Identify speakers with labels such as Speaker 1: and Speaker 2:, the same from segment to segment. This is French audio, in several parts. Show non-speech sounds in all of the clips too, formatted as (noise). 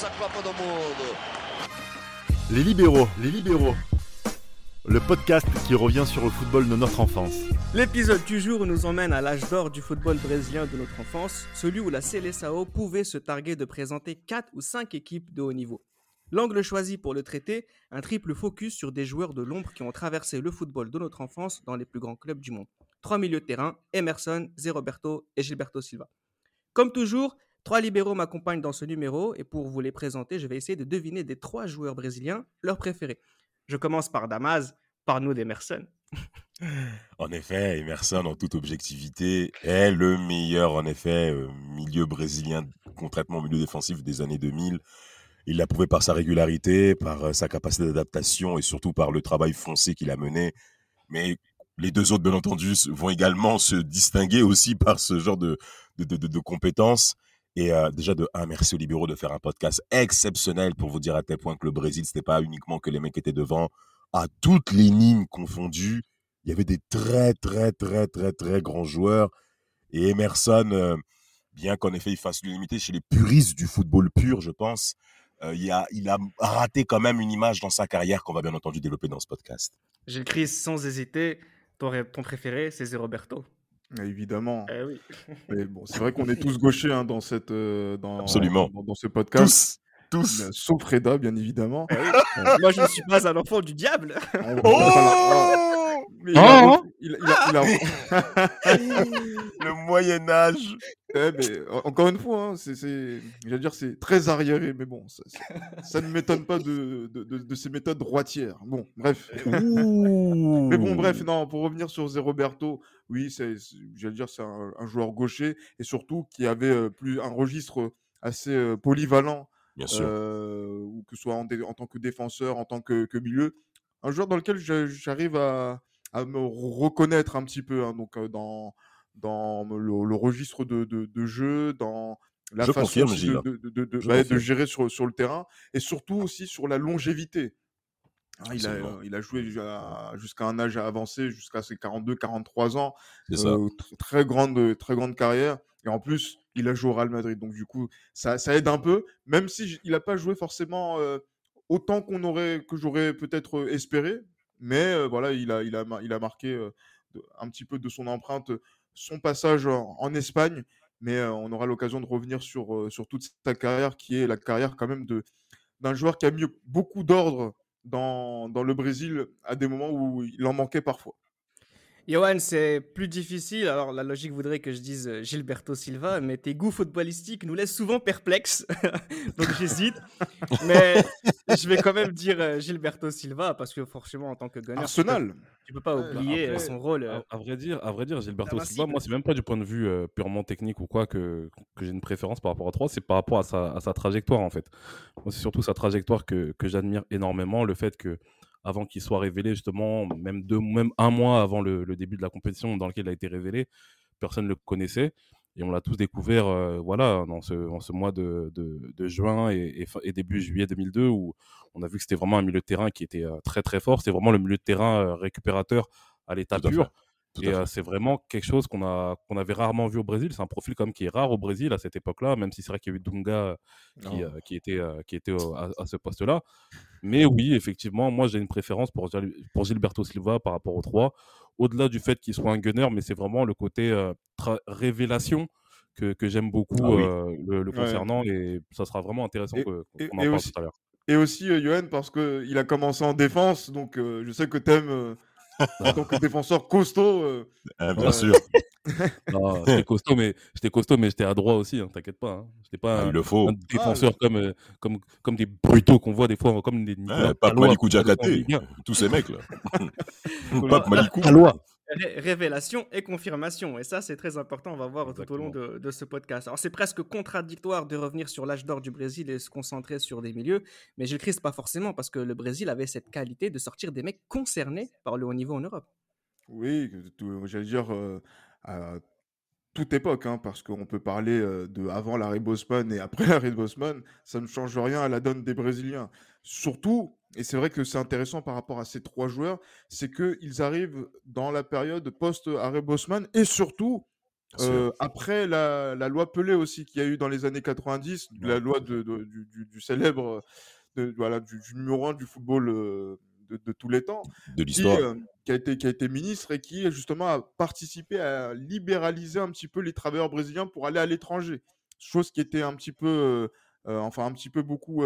Speaker 1: Copa do Mundo.
Speaker 2: Les libéraux, les libéraux. Le podcast qui revient sur le football de notre enfance.
Speaker 3: L'épisode du jour nous emmène à l'âge d'or du football brésilien de notre enfance, celui où la Seleção pouvait se targuer de présenter 4 ou 5 équipes de haut niveau. L'angle choisi pour le traiter, un triple focus sur des joueurs de l'ombre qui ont traversé le football de notre enfance dans les plus grands clubs du monde. Trois milieux de terrain, Emerson, Zé Roberto et Gilberto Silva. Comme toujours, trois libéraux m'accompagnent dans ce numéro et pour vous les présenter, je vais essayer de deviner des trois joueurs brésiliens leurs préférés. Je commence par Damas, par nous d'Emerson. (laughs)
Speaker 4: En effet, Emerson, en toute objectivité, est le meilleur, en effet, euh, milieu brésilien, concrètement milieu défensif des années 2000. Il l'a prouvé par sa régularité, par euh, sa capacité d'adaptation et surtout par le travail foncé qu'il a mené. Mais les deux autres, bien entendu, vont également se distinguer aussi par ce genre de, de, de compétences. Et euh, déjà, de un, merci aux libéraux de faire un podcast exceptionnel pour vous dire à tel point que le Brésil, ce n'était pas uniquement que les mecs étaient devant, à toutes les lignes confondues. Il y avait des très, très, très, très, très grands joueurs. Et Emerson, euh, bien qu'en effet, il fasse l'unanimité chez les puristes du football pur, je pense, euh, il, a, raté quand même une image dans sa carrière qu'on va bien entendu développer dans ce podcast.
Speaker 3: J'écris sans hésiter. Ton, ton préféré, c'est Roberto.
Speaker 5: Évidemment.
Speaker 3: Eh oui.
Speaker 5: Mais (laughs) bon, c'est vrai qu'on est tous gauchers hein, dans, cette, euh, dans,
Speaker 4: Absolument.
Speaker 5: dans, dans ce podcast.
Speaker 4: Tous, tous.
Speaker 5: Euh, Sauf Reda, bien évidemment.
Speaker 3: Moi, je ne suis pas un enfant du diable.
Speaker 5: Oh Mais il a repris- il a- il a- il a- (laughs)
Speaker 4: le Moyen Âge.
Speaker 5: Eh, mais, encore une fois, hein, c'est, dire, c'est très arriéré, mais bon, ça, ça- ça ne m'étonne pas de, de, de- de ces méthodes droitières. Bon, bref. Mais bon, bref, non, pour revenir sur Zé Roberto, oui, c'est, j'allais dire, c'est un, un joueur gaucher et surtout qui avait euh, plus un registre assez euh, polyvalent,
Speaker 4: Bien sûr.
Speaker 5: euh, ou que ce soit en, tant que défenseur, en tant que, que milieu. Un joueur dans lequel j'arrive à, à me reconnaître un petit peu, hein, donc dans, dans le, le registre de, de, de jeu, dans la
Speaker 4: Je
Speaker 5: façon
Speaker 4: confirme,
Speaker 5: de, de,
Speaker 4: confirme.
Speaker 5: gérer sur, sur le terrain et surtout aussi sur la longévité. Hein, il, a, il a joué jusqu'à un âge avancé, jusqu'à ses 42-43 ans. Euh, tr- très, grande, très grande carrière. Et en plus, il a joué au Real Madrid. Donc, du coup, ça, ça aide un peu, même si j- il n'a pas joué forcément euh, autant qu'on aurait, que j'aurais peut-être espéré. Mais voilà, il a, il a, marqué un petit peu de son empreinte son passage en, Espagne. Mais on aura l'occasion de revenir sur, toute sa carrière, qui est la carrière quand même d'un joueur qui a mis beaucoup d'ordre dans le Brésil à des moments où il en manquait parfois.
Speaker 3: Johan, c'est plus difficile. Alors, la logique voudrait que je dise euh, Gilberto Silva, mais tes goûts footballistiques nous laissent souvent perplexes. (laughs) Donc, j'hésite. mais je vais quand même dire euh, Gilberto Silva, parce que forcément, en tant que gunner,
Speaker 5: Arsenal.
Speaker 3: tu peux pas
Speaker 5: bah,
Speaker 3: oublier euh,
Speaker 6: après,
Speaker 3: son rôle.
Speaker 6: À, à vrai dire, à vrai dire, Gilberto Silva, moi, c'est même pas du point de vue euh, purement technique ou quoi que, que j'ai une préférence par rapport à 3, c'est par rapport à sa, à sa trajectoire en fait. Moi, c'est surtout sa trajectoire que, que j'admire énormément, le fait que avant qu'il soit révélé justement, même deux, même un mois avant le, le début de la compétition dans lequel il a été révélé, personne ne le connaissait. Et on l'a tous découvert euh, voilà, dans, ce, dans ce mois de, de, de juin et, et fin- et début juillet 2002 où on a vu que c'était vraiment un milieu de terrain qui était euh, très très fort. C'est vraiment le milieu de terrain euh, récupérateur à l'état pur.
Speaker 4: Tout
Speaker 6: Et c'est vraiment quelque chose qu'on a qu'on avait rarement vu au Brésil. C'est un profil comme qui est rare au Brésil à cette époque-là, même si c'est vrai qu'il y a eu Dunga euh, qui, euh, qui était euh, qui était à, à ce poste-là. Mais oui, effectivement, moi j'ai une préférence pour Gil- pour Gilberto Silva par rapport aux trois. Au-delà du fait qu'il soit un gunner, mais c'est vraiment le côté révélation que, que j'aime beaucoup
Speaker 4: Ah oui.
Speaker 6: euh, le, le
Speaker 5: Ouais.
Speaker 6: concernant et ça sera vraiment intéressant qu'on
Speaker 5: et-
Speaker 6: en parle
Speaker 5: aussi-
Speaker 6: tout à l'heure.
Speaker 5: Et aussi, euh, Johan, parce qu'il a commencé en défense, donc euh, je sais que tu aimes, (laughs) en tant que défenseur costaud. euh,
Speaker 4: Ah, bien
Speaker 5: ouais.
Speaker 4: sûr. (laughs)
Speaker 6: J'étais costaud, mais j'étais costaud, mais j'étais à droit aussi. Hein, T'inquiète pas. Hein. J'étais pas
Speaker 4: Ah,
Speaker 6: un,
Speaker 4: il le faut.
Speaker 6: un défenseur comme, euh, comme, comme des brutaux qu'on voit des fois, comme des Nicolas
Speaker 4: Pape Malikou
Speaker 6: un.
Speaker 4: Tous ces mecs là. (laughs) Pape Malikou.
Speaker 6: Palois.
Speaker 3: Ré- révélation et confirmation. Et ça, c'est très important. On va voir tout au long de, de ce podcast. Alors, c'est presque contradictoire de revenir sur l'âge d'or du Brésil et se concentrer sur des milieux. Mais je le crise pas forcément parce que le Brésil avait cette qualité de sortir des mecs concernés par le haut niveau en Europe.
Speaker 5: Oui, j'allais dire euh, à toute époque, hein, parce qu'on peut parler euh, de avant l'arrêt Bosman et après (laughs) l'arrêt Bosman, ça ne change rien à la donne des Brésiliens. Surtout, et c'est vrai que c'est intéressant par rapport à ces trois joueurs, c'est qu'ils arrivent dans la période post-arrêt Bosman et surtout. Euh, après la, la loi Pelé aussi qu'il y a eu dans les années 90, la loi de, de- du, du- du célèbre, de- voilà, du, du numéro un du football euh, de, tous les temps,
Speaker 4: De
Speaker 5: qui,
Speaker 4: l'histoire.
Speaker 5: euh, qui a été, qui a été ministre et qui justement a participé à libéraliser un petit peu les travailleurs brésiliens pour aller à l'étranger. Chose qui était un petit peu, euh, enfin un petit peu beaucoup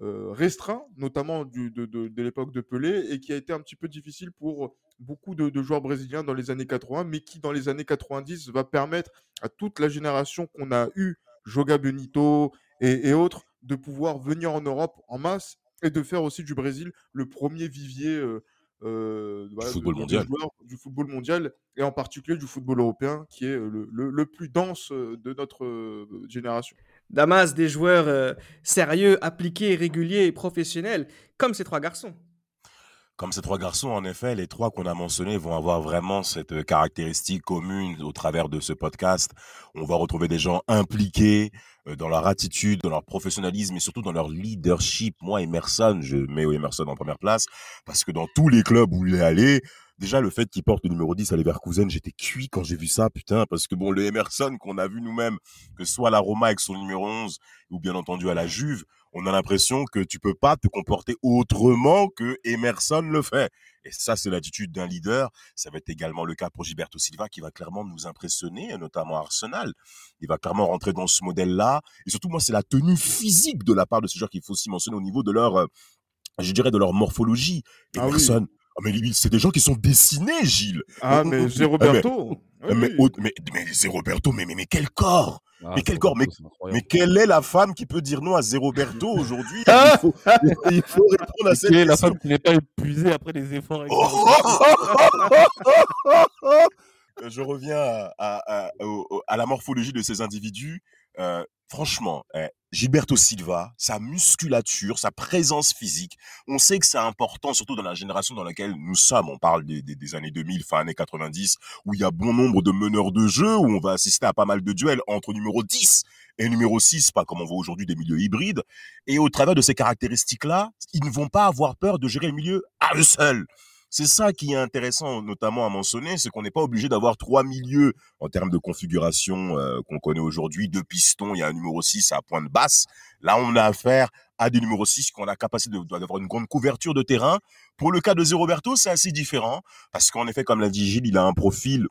Speaker 5: restreint, notamment du, de, de- de l'époque de Pelé, et qui a été un petit peu difficile pour beaucoup de, de joueurs brésiliens dans les années 80, mais qui dans les années 90 va permettre à toute la génération qu'on a eue, Joga Benito et, et autres, de pouvoir venir en Europe en masse et de faire aussi du Brésil le premier vivier euh, euh, voilà, de-
Speaker 4: football
Speaker 5: de- de
Speaker 4: mondial.
Speaker 5: joueurs du football mondial et en particulier du football européen qui est le, le- le plus dense euh, de notre euh, génération.
Speaker 3: Damas, des joueurs euh, sérieux, appliqués, réguliers et professionnels, comme ces trois garçons.
Speaker 4: Comme ces trois garçons, en effet, les trois qu'on a mentionnés vont avoir vraiment cette euh, caractéristique commune au travers de ce podcast. On va retrouver des gens impliqués euh, dans leur attitude, dans leur professionnalisme et surtout dans leur leadership. Moi, Emerson, je mets Emerson en première place parce que dans tous les clubs où il est allé, déjà le fait qu'il porte le numéro 10 à Leverkusen, j'étais cuit quand j'ai vu ça, putain, parce que bon, le Emerson qu'on a vu nous-mêmes, que ce soit à la Roma avec son numéro 11 ou bien entendu à la Juve, on a l'impression que tu peux pas te comporter autrement que Emerson le fait. Et ça, c'est l'attitude d'un leader. Ça va être également le cas pour Gilberto Silva, qui va clairement nous impressionner, notamment Arsenal. Il va clairement rentrer dans ce modèle-là. Et surtout, moi, c'est la tenue physique de la part de ces joueurs qu'il faut aussi mentionner au niveau de leur, euh, je dirais, de leur morphologie.
Speaker 5: Ah oui.
Speaker 4: Ah, mais c'est des gens qui sont dessinés, Gilles.
Speaker 5: Ah, mais Zé
Speaker 4: oh,
Speaker 5: Roberto
Speaker 4: mais,
Speaker 5: oui.
Speaker 4: mais, mais, c'est Roberto, mais, mais, mais quel corps
Speaker 6: Ah,
Speaker 4: Mais quel
Speaker 6: c'est
Speaker 4: corps, mais-
Speaker 6: c'est.
Speaker 4: Mais quelle est la femme qui peut dire non à Zéroberto aujourd'hui? (laughs)
Speaker 6: Ah
Speaker 4: il, faut, il faut répondre à
Speaker 6: Et
Speaker 4: cette
Speaker 6: est la femme qui n'est pas épuisée après les efforts.
Speaker 4: Oh,
Speaker 6: ça. (laughs)
Speaker 4: Je reviens à, à la morphologie de ces individus. Euh, franchement, eh, Gilberto Silva, sa musculature, sa présence physique, on sait que c'est important, surtout dans la génération dans laquelle nous sommes. On parle des, des- des années 2000, fin années 90, où il y a bon nombre de meneurs de jeu, où on va assister à pas mal de duels entre numéro 10 et numéro 6, pas comme on voit aujourd'hui des milieux hybrides. Et au travers de ces caractéristiques-là, ils ne vont pas avoir peur de gérer le milieu à eux seuls. C'est ça qui est intéressant, notamment à mentionner, c'est qu'on n'est pas obligé d'avoir trois milieux en termes de configuration euh, qu'on connaît aujourd'hui. Deux pistons, il y a un numéro 6 à pointe basse. Là, on a affaire à des numéros 6 qui ont la capacité d'avoir une grande couverture de terrain. Pour le cas de Zé Roberto, c'est assez différent parce qu'en effet, comme l'a dit Gilles, il a un profil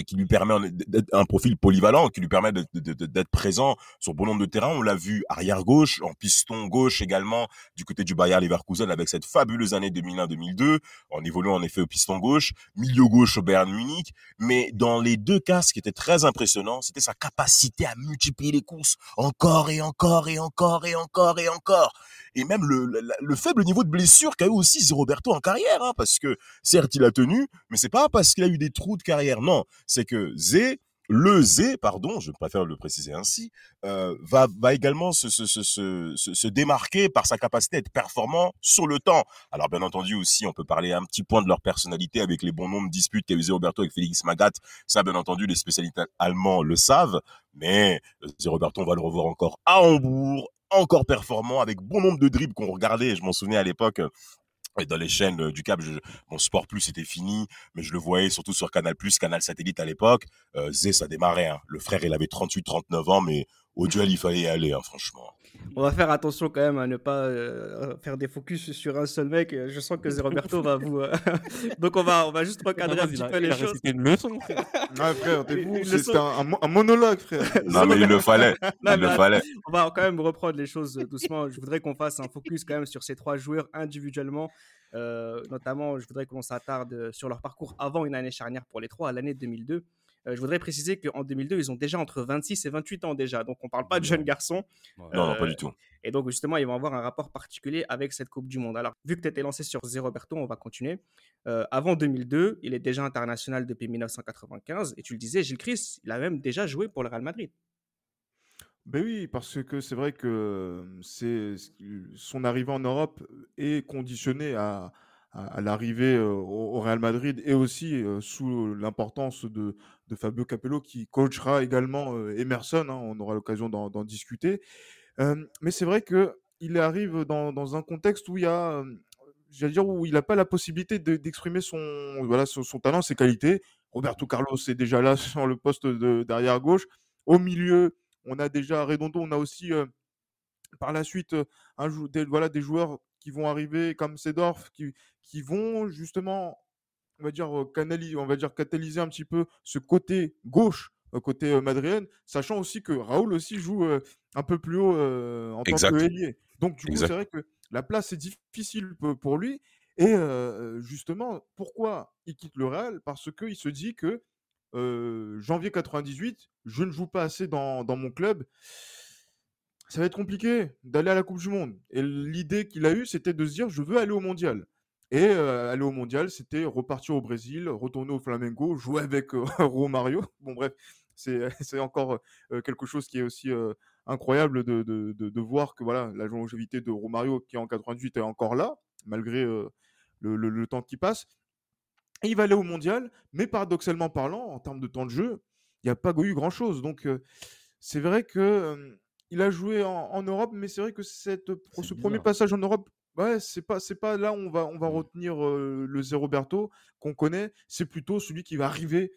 Speaker 4: qui lui permet d'être un profil polyvalent, qui lui permet d'être présent sur bon nombre de terrains. On l'a vu arrière gauche, en piston gauche également, du côté du Bayer Leverkusen avec cette fabuleuse année 2001-2002, en évoluant en effet au piston gauche, milieu gauche au Bayern Munich. Mais dans les deux cas, ce qui était très impressionnant, c'était sa capacité à multiplier les courses encore et encore et encore et encore et encore. Et même le, le, le faible niveau de blessure qu'a eu aussi Roberto en carrière, hein, parce que certes il a tenu, mais c'est pas parce qu'il a eu des trous de carrière, non, c'est que Zé, le Zé, pardon, je préfère le préciser ainsi, euh, va, va également se, se, se, se, démarquer par sa capacité à être performant sur le temps. Alors bien entendu aussi, on peut parler un petit point de leur personnalité avec les bons nombres de disputes qu'a eu Roberto avec Félix Magat. Ça, bien entendu, les spécialistes allemands le savent, mais euh, Zé Roberto, on va le revoir encore à Hambourg, encore performant, avec bon nombre de dribbles qu'on regardait, je m'en souvenais à l'époque, euh, et dans les chaînes euh, du je, mon sport plus c'était fini, mais je le voyais surtout sur Canal Plus, Canal Satellite à l'époque. Euh, Zé, ça démarrait. Hein. Le frère, il avait 38-39 ans, mais au duel, il fallait y aller, hein, franchement.
Speaker 3: On va faire attention quand même à ne pas euh, faire des focus sur un seul mec. Je sens que Zé Roberto va vous. euh, (laughs) Donc on va, on va juste recadrer un
Speaker 6: Il
Speaker 3: petit
Speaker 6: a-
Speaker 3: peu les choses.
Speaker 6: récité une leçon. frère. (laughs)
Speaker 5: Ouais, frère, c'était un, un mo- un monologue, frère. (laughs)
Speaker 4: Non, mais il le fallait.
Speaker 3: Non,
Speaker 4: il
Speaker 3: mais
Speaker 4: le fallait.
Speaker 3: On va quand même reprendre les choses doucement. Je voudrais qu'on fasse un focus quand même sur ces trois joueurs individuellement. Euh, notamment, je voudrais que l'on s'attarde sur leur parcours avant une année charnière pour les trois, à l'année 2002. Euh, je voudrais préciser qu'en 2002, ils ont déjà entre 26 et 28 ans déjà. Donc, on ne parle pas de jeunes garçons.
Speaker 6: Ouais.
Speaker 4: Non, non,
Speaker 3: Euh,
Speaker 4: pas du tout.
Speaker 3: Et donc, justement, ils vont avoir un rapport particulier avec cette Coupe du Monde. Alors, vu que tu étais lancé sur Zé Roberto, on va continuer. Euh, avant 2002, il est déjà international depuis 1995. Et tu le disais, Gilles Christ, il a même déjà joué pour le Real Madrid.
Speaker 5: Ben oui, parce que c'est vrai que c'est son arrivée en Europe est conditionnée à, à- l'arrivée euh, au, Real Madrid et aussi euh, sous l'importance de, Fabio Capello qui coachera également euh, Emerson. hein, on aura l'occasion d'en discuter. Mais c'est vrai que il arrive dans, un contexte où il n'a pas la possibilité de- d'exprimer son, talent, ses qualités. Roberto Carlos est déjà là (laughs) sur le poste de derrière gauche. Au milieu, on a déjà Redondo, on a aussi par la suite des joueurs qui vont arriver comme Sedorf, qui, qui vont justement, on va dire, euh, canali- on va dire, catalyser un petit peu ce côté gauche, côté madrilène, sachant aussi que Raoul aussi joue un peu plus haut en tant que ailier. Donc du coup, c'est vrai que la place est difficile pour lui. Et justement, pourquoi il quitte le Real? Parce qu'il se dit que euh, janvier 98, je ne joue pas assez dans, dans mon club. Ça va être compliqué d'aller à la Coupe du Monde. Et l'idée qu'il a eue, c'était de se dire, je veux aller au Mondial. Et euh, aller au Mondial, c'était repartir au Brésil, retourner au Flamengo, jouer avec euh, (laughs) Romario. Bon, bref, (laughs) c'est encore euh, quelque chose qui est aussi euh, incroyable de, voir que voilà, la longévité de Romario, qui en 98 est encore là, malgré le, le- temps qui passe. Et il va aller au mondial, mais paradoxalement parlant, en termes de temps de jeu, il n'y a pas eu grand-chose. Donc, c'est vrai que il a joué en, en Europe, mais c'est vrai que cette, ce premier passage en Europe, ouais, c'est pas, c'est pas là où on va, on va retenir euh, le Zé Roberto qu'on connaît. C'est plutôt celui qui va arriver,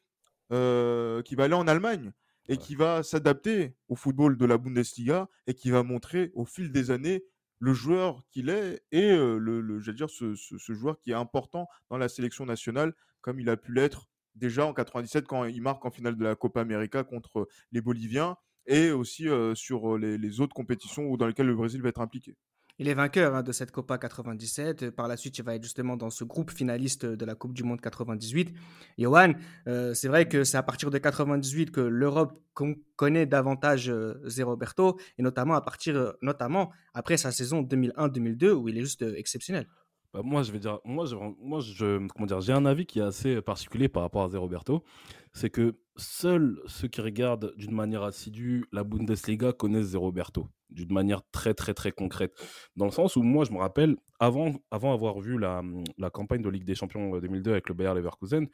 Speaker 5: euh, qui va aller en Allemagne et
Speaker 6: Ouais.
Speaker 5: qui va s'adapter au football de la Bundesliga et qui va montrer au fil des années le joueur qu'il est et euh, le, dire ce, ce- ce joueur qui est important dans la sélection nationale, comme il a pu l'être déjà en 97 quand il marque en finale de la Copa América contre les Boliviens et aussi sur les, autres compétitions dans lesquelles le Brésil va être impliqué.
Speaker 3: Il est vainqueur hein, de cette Copa 97. Par la suite, il va être justement dans ce groupe finaliste de la Coupe du Monde 98. Johan, c'est vrai que c'est à partir de 98 que l'Europe con- connaît davantage euh, Zé Roberto, et notamment à partir, notamment après sa saison 2001-2002 où il est juste exceptionnel.
Speaker 6: Bah, moi, je vais dire, moi, moi, je, comment dire, j'ai un avis qui est assez particulier par rapport à Zé Roberto. C'est que seuls ceux qui regardent d'une manière assidue la Bundesliga connaissent Zé Roberto, d'une manière très, très, très concrète. Dans le sens où moi, je me rappelle, avant, avant avoir vu la, la campagne de Ligue des Champions euh, 2002 avec le Bayer Leverkusen,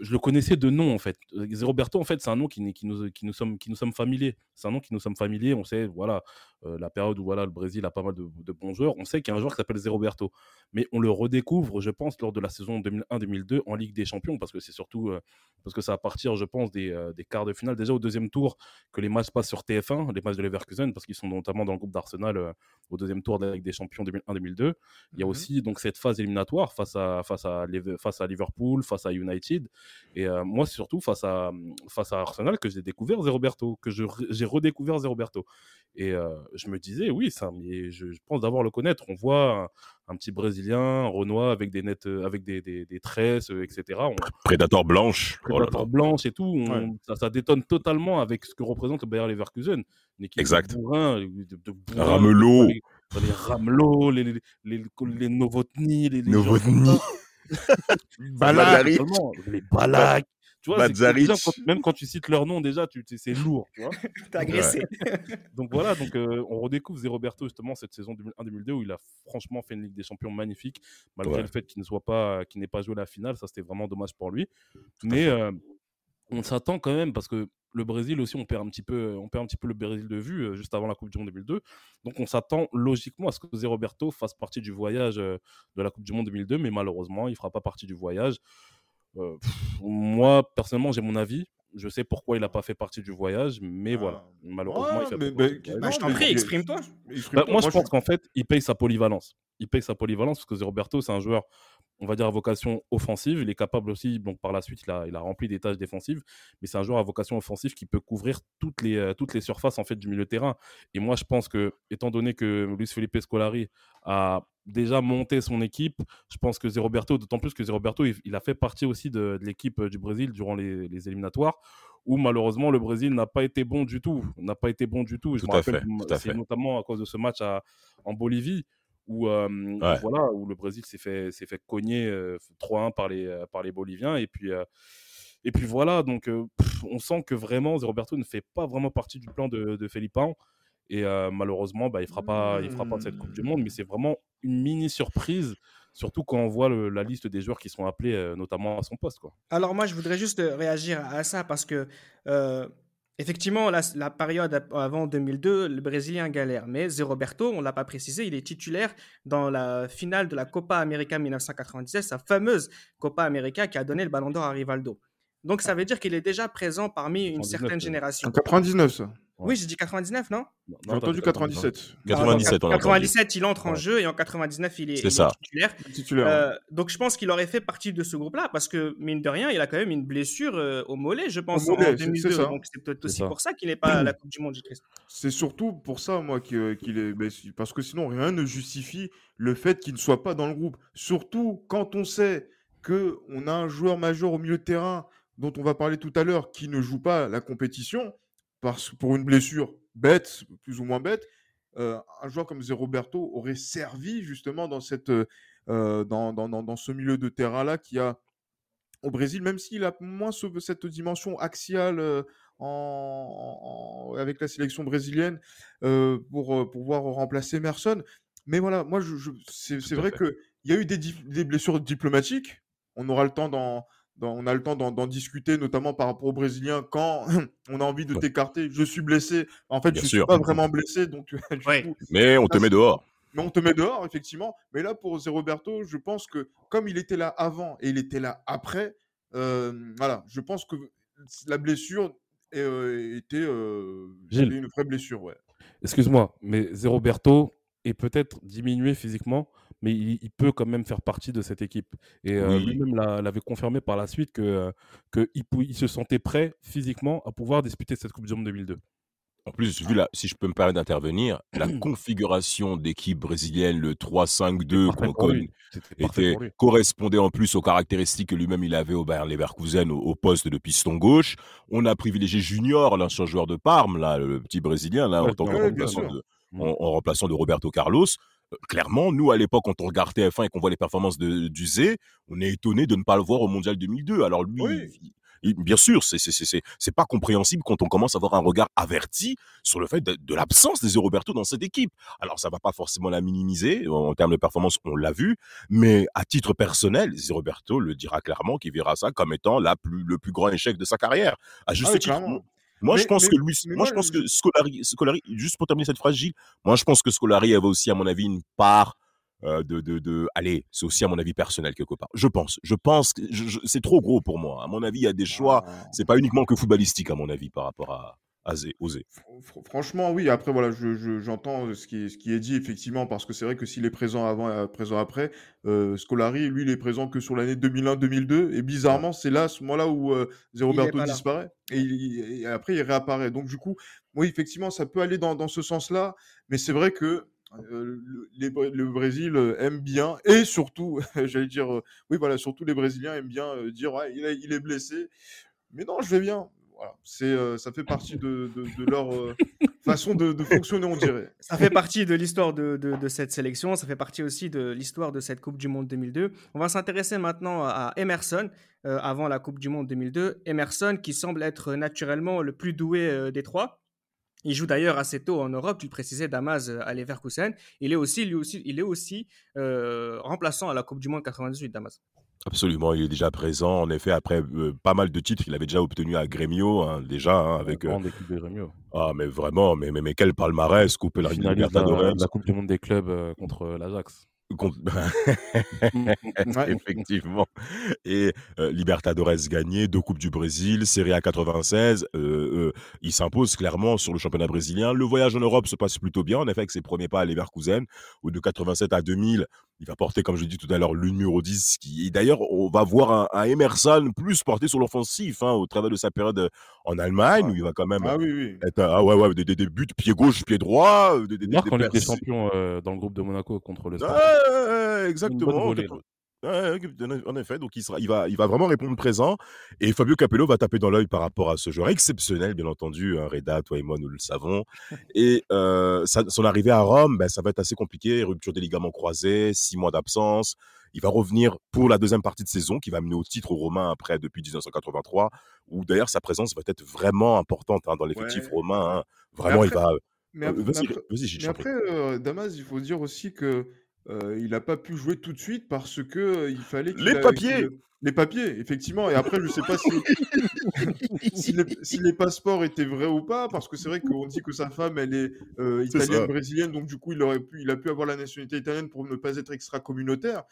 Speaker 6: je le connaissais de nom en fait. Roberto en fait c'est un nom qui, nous, qui, nous sommes, qui nous sommes familiers. C'est un nom qui nous sommes familiers. On sait voilà euh, la période où voilà le Brésil a pas mal de, de bons joueurs. On sait qu'il y a un joueur qui s'appelle Roberto, mais on le redécouvre je pense lors de la saison 2001-2002 en Ligue des Champions parce que c'est surtout euh, parce que c'est à partir je pense des, euh, des quarts de finale déjà au deuxième tour que les matchs passent sur TF1, les matchs de Leverkusen parce qu'ils sont notamment dans le groupe d'Arsenal au deuxième tour de la Ligue des Champions 2001-2002. Il y a
Speaker 5: Mhm.
Speaker 6: aussi donc cette phase éliminatoire face à face à face à Liverpool, face à United et euh, moi, c'est surtout face à, face à Arsenal que j'ai découvert Zé Roberto, que j'ai redécouvert Zé Roberto. Et euh, je me disais, oui, ça, mais je, je pense d'avoir le connaître. On voit un, un petit Brésilien, un Renoir avec des nettes, euh, avec des, des, des tresses, euh, etc. On,
Speaker 4: Prédateur blanche. Oh.
Speaker 6: Prédateur blanche et tout. on-
Speaker 5: Ouais.
Speaker 6: ça, ça détonne totalement avec ce que représente le Bayer Leverkusen.
Speaker 4: Exact.
Speaker 6: de bourrins, de, de bourrins,
Speaker 4: Ramelot.
Speaker 6: Les, les Ramelot, les, les, les, les Novotny, les, les
Speaker 4: Novotny.
Speaker 6: Gens-
Speaker 5: Balak.
Speaker 6: Les Balak. Tu vois, c'est que
Speaker 4: Mazzaric.
Speaker 6: déjà, quand- même quand tu cites leur nom, déjà, tu, c'est c'est lourd. Tu vois (laughs)
Speaker 3: T'as agressé.
Speaker 6: donc voilà, donc, euh, on redécouvre Zé Roberto justement cette saison 2001-2002 où il a franchement fait une Ligue des Champions magnifique, malgré
Speaker 4: Ouais.
Speaker 6: le fait qu'il ne soit pas, qu'il n'ait pas joué la finale. Ça, c'était vraiment dommage pour lui. Mais euh, on s'attend quand même parce que le Brésil aussi, on perd un petit peu, on perd un petit peu le Brésil de vue euh, juste avant la Coupe du Monde 2002. Donc on s'attend logiquement à ce que Zé Roberto fasse partie du voyage euh, de la Coupe du Monde 2002, mais malheureusement, il fera pas partie du voyage. Euh, pff, moi, personnellement, j'ai mon avis. Je sais pourquoi il n'a pas fait partie du voyage, mais
Speaker 5: Ah.
Speaker 6: voilà. Malheureusement, il
Speaker 5: Ouais,
Speaker 6: fait
Speaker 5: mais-
Speaker 6: pas partie
Speaker 5: mais-
Speaker 6: du voyage.
Speaker 3: Bah, je t'en prie, exprime-toi.
Speaker 6: Bah, moi, je pense
Speaker 5: je-
Speaker 6: qu'en fait, il paye sa polyvalence. Il paye sa polyvalence parce que Zé Roberto, c'est un joueur, on va dire, à vocation offensive. Il est capable aussi, donc par la suite, il a, il a rempli des tâches défensives, mais c'est un joueur à vocation offensive qui peut couvrir toutes les, euh, toutes les surfaces en fait du milieu de terrain. Et moi, je pense que, étant donné que Luis Felipe Scolari a déjà monté son équipe, je pense que Zé Roberto, d'autant plus que Zé Roberto, il, il a fait partie aussi de, de l'équipe du Brésil durant les, les éliminatoires, où malheureusement le Brésil n'a pas été bon du tout, n'a pas été bon du tout. Je
Speaker 4: Tout
Speaker 6: me
Speaker 4: à
Speaker 6: rappelle, c'est notamment à cause de ce match à- en Bolivie où, euh,
Speaker 4: Ouais.
Speaker 6: voilà où le Brésil s'est fait s'est fait cogner euh, 3-1 par les euh, par les Boliviens et puis euh, et puis voilà donc euh, pff, on sent que vraiment Zé Roberto ne fait pas vraiment partie du plan de, de Felipão et euh, malheureusement bah, il fera pas il fera pas cette Coupe du Monde mais c'est vraiment une mini surprise surtout quand on voit le- la liste des joueurs qui sont appelés euh, notamment à son poste quoi.
Speaker 3: Alors moi, je voudrais juste réagir à ça parce que euh, Effectivement, la, la période avant 2002, le Brésilien galère. Mais Zé Roberto, on ne l'a pas précisé, il est titulaire dans la finale de la Copa América 1997, sa fameuse Copa América qui a donné le ballon d'or à Rivaldo. Donc ça veut dire qu'il est déjà présent parmi une
Speaker 6: 99,
Speaker 3: certaine génération.
Speaker 5: En 99, ça.
Speaker 3: Oui, j'ai dit 99, non?
Speaker 6: Non,
Speaker 5: J'ai entendu 97.
Speaker 4: 97, on
Speaker 3: En
Speaker 4: a entendu.
Speaker 3: 97, il entre en
Speaker 6: Ouais.
Speaker 3: jeu et en 99, il est,
Speaker 4: C'est
Speaker 3: il est
Speaker 4: ça.
Speaker 3: titulaire.
Speaker 5: Titulaire.
Speaker 3: Euh, donc je pense qu'il aurait fait partie de ce groupe-là parce que mine de rien, il a quand même une blessure euh, au mollet, je pense,
Speaker 5: mollet,
Speaker 3: en
Speaker 5: c'est- c'est
Speaker 3: 2002.
Speaker 5: ça.
Speaker 3: Donc c'est peut-être
Speaker 6: C'est
Speaker 3: aussi
Speaker 6: ça.
Speaker 3: pour ça qu'il n'est pas à la Coupe du Monde, J-Christ.
Speaker 5: C'est surtout pour ça, moi, qu'il est. parce que sinon, rien ne justifie le fait qu'il ne soit pas dans le groupe. Surtout quand on sait que on a un joueur majeur au milieu de terrain dont on va parler tout à l'heure qui ne joue pas la compétition parce, pour une blessure bête, plus ou moins bête. euh, un joueur comme Zé Roberto aurait servi justement dans, cette, euh, euh, dans, dans, dans, dans ce milieu de terrain-là qui a au Brésil, même s'il a moins ce- cette dimension axiale euh, en, en- avec la sélection brésilienne pour pouvoir remplacer Emerson. Mais voilà, moi, je, je- c'est vrai qu'il y a eu des, des blessures diplomatiques. On aura le temps d'en on a le temps d'en discuter, notamment par rapport aux Brésiliens, quand (clears throat) on a envie de
Speaker 4: Ouais.
Speaker 5: t'écarter. Je suis blessé. En fait,
Speaker 4: Bien
Speaker 5: je suis
Speaker 4: sûr.
Speaker 5: pas vraiment blessé, donc (laughs) du
Speaker 3: Ouais.
Speaker 5: coup,
Speaker 4: Mais on te met dehors.
Speaker 5: mais on te met dehors, effectivement. Mais là, pour Zé Roberto, je pense que comme il était là avant et il était là après, euh, voilà, je pense que la blessure euh, était, euh, une vraie blessure, ouais.
Speaker 6: Excuse-moi, mais Zé Roberto est peut-être diminué physiquement, mais il, il peut quand même faire partie de cette équipe. Et euh,
Speaker 4: Oui.
Speaker 6: lui-même l'a- l'avait confirmé par la suite que, euh, que il, pou- il se sentait prêt physiquement à pouvoir disputer cette Coupe du Monde 2002.
Speaker 4: En plus, vu la, si je peux me permettre d'intervenir, la (clears throat) configuration d'équipe brésilienne, le 3-5-2
Speaker 6: Parfait
Speaker 4: qu'on
Speaker 6: pour lui.
Speaker 4: connaît,
Speaker 6: C'était parfait
Speaker 4: était, correspondait en plus aux caractéristiques que lui-même il avait au Bayern Leverkusen au, au poste de piston gauche. On a privilégié Junior, l'ancien joueur de Parme, là, le petit Brésilien, là,
Speaker 6: Ouais,
Speaker 4: en tant que remplaçant de,
Speaker 6: Mm.
Speaker 4: en, en remplaçant de Roberto Carlos. Euh, Clairement, nous, à l'époque, quand on regarde TF1 et qu'on voit les performances de d'Uzé, on est étonné de ne pas le voir au Mondial 2002. Alors lui,
Speaker 5: Oui.
Speaker 4: il- il- bien sûr, c'est pas compréhensible quand on commence à avoir un regard averti sur le fait de, de l'absence des Roberto dans cette équipe. Alors, ça va pas forcément la minimiser. En, en termes de performance, on l'a vu. Mais à titre personnel, Zé Roberto le dira clairement qu'il verra ça comme étant la plus, le plus grand échec de sa carrière. À juste
Speaker 5: Ah
Speaker 4: titre. Moi,
Speaker 5: Mais-
Speaker 4: je pense
Speaker 5: mais-
Speaker 4: que Luis, moi,
Speaker 5: moi,
Speaker 4: je pense que Scolari, Scolari, juste pour terminer cette phrase, Gilles, moi, je pense que Scolari avait aussi, à mon avis, une part euh, de, de, de, allez, c'est aussi à mon avis personnel quelque part. Je pense, je pense que c'est trop gros pour moi. À mon avis, il y a des choix.
Speaker 5: Ah.
Speaker 4: C'est pas uniquement que footballistique, à mon avis, par rapport à,
Speaker 5: Fr- Franchement, oui. Après, voilà, je- je- j'entends ce, qui est, ce qui est dit, effectivement, parce que c'est vrai que s'il est présent avant et euh, présent après, euh, Scolari, lui, il est présent que sur l'année 2001-2002. Et bizarrement, c'est là, à ce moment-là, où euh, Roberto disparaît. Et, il- et après, il réapparaît. Donc, du coup, oui, effectivement, ça peut aller dans, dans ce sens-là. Mais c'est vrai que euh, le, les Br- le Brésil euh, aime bien, et surtout, (laughs) j'allais dire, euh, oui, voilà, surtout les Brésiliens aiment bien euh, dire, ouais, il, est- il est blessé. Mais non, je vais bien. Voilà, c'est, euh, ça fait partie de, de- de leur euh, (laughs) façon de, de fonctionner, on dirait.
Speaker 3: Ça fait partie de l'histoire de, cette sélection, ça fait partie aussi de l'histoire de cette Coupe du Monde 2002. On va s'intéresser maintenant à Emerson, euh, avant la Coupe du Monde 2002. Emerson qui semble être naturellement le plus doué euh, des trois. Il joue d'ailleurs assez tôt en Europe, tu le précisais, Damas euh, à Leverkusen. Il est aussi, lui aussi, il est aussi remplaçant à la Coupe du Monde 98, Damas.
Speaker 4: Absolument, il est déjà présent. En effet, après euh, pas mal de titres qu'il avait déjà obtenu à Grêmio, hein, déjà, hein, avec. euh,
Speaker 6: Grande équipe de Grêmio.
Speaker 4: ah, mais vraiment, mais, mais, mais quel palmarès, couper la
Speaker 6: la,
Speaker 4: Libertadores.
Speaker 6: de la Coupe du Monde des clubs euh, contre l'Ajax. (laughs)
Speaker 4: Effectivement. Et euh, Libertadores gagné, deux Coupes du Brésil, Serie A 96. euh, euh, il s'impose clairement sur le championnat brésilien. Le voyage en Europe se passe plutôt bien, en effet, avec ses premiers pas à Leverkusen, où de 87 à 2000, il va porter, comme je dis tout à l'heure, le numéro 10. Qui... Et d'ailleurs, on va voir un, un Emerson plus porté sur l'offensif hein, au travers de sa période en Allemagne, où il va quand même
Speaker 5: Ah oui, oui.
Speaker 4: être. Ah ouais, ouais, des, des- des buts pied gauche, pied droit. euh, Des, des, des, des.
Speaker 6: Champions euh, dans le groupe de Monaco contre le Une
Speaker 4: exactement. Ouais, en effet, donc il, sera, il, va, il va vraiment répondre présent. Et Fabio Capello va taper dans l'œil par rapport à ce joueur exceptionnel, bien entendu. Hein, Reda, toi et moi, nous le savons. (laughs) Et euh, son arrivée à Rome, ben, ça va être assez compliqué. Rupture des ligaments croisés, six mois d'absence. Il va revenir pour la deuxième partie de saison qui va mener au titre romain après, depuis 1983, où d'ailleurs sa présence va être vraiment importante hein, dans l'effectif
Speaker 5: Ouais.
Speaker 4: romain. hein. Vraiment,
Speaker 5: après-
Speaker 4: il va.
Speaker 5: Mais
Speaker 4: Euh,
Speaker 5: après,
Speaker 4: Vas-y,
Speaker 5: mais
Speaker 4: vas-y,
Speaker 5: après, euh, Damas, il faut dire aussi que euh, il n'a pas pu jouer tout de suite parce que euh, il fallait qu'il
Speaker 4: Les
Speaker 5: a-
Speaker 4: papiers
Speaker 5: qu'il- les papiers, effectivement. Et après, je sais pas si, (laughs) si, les, si les passeports étaient vrais ou pas, parce que c'est vrai qu'on dit que sa femme, elle est euh, italienne, brésilienne, donc du coup, il aurait pu, il a pu avoir la nationalité italienne pour ne pas être extra-communautaire.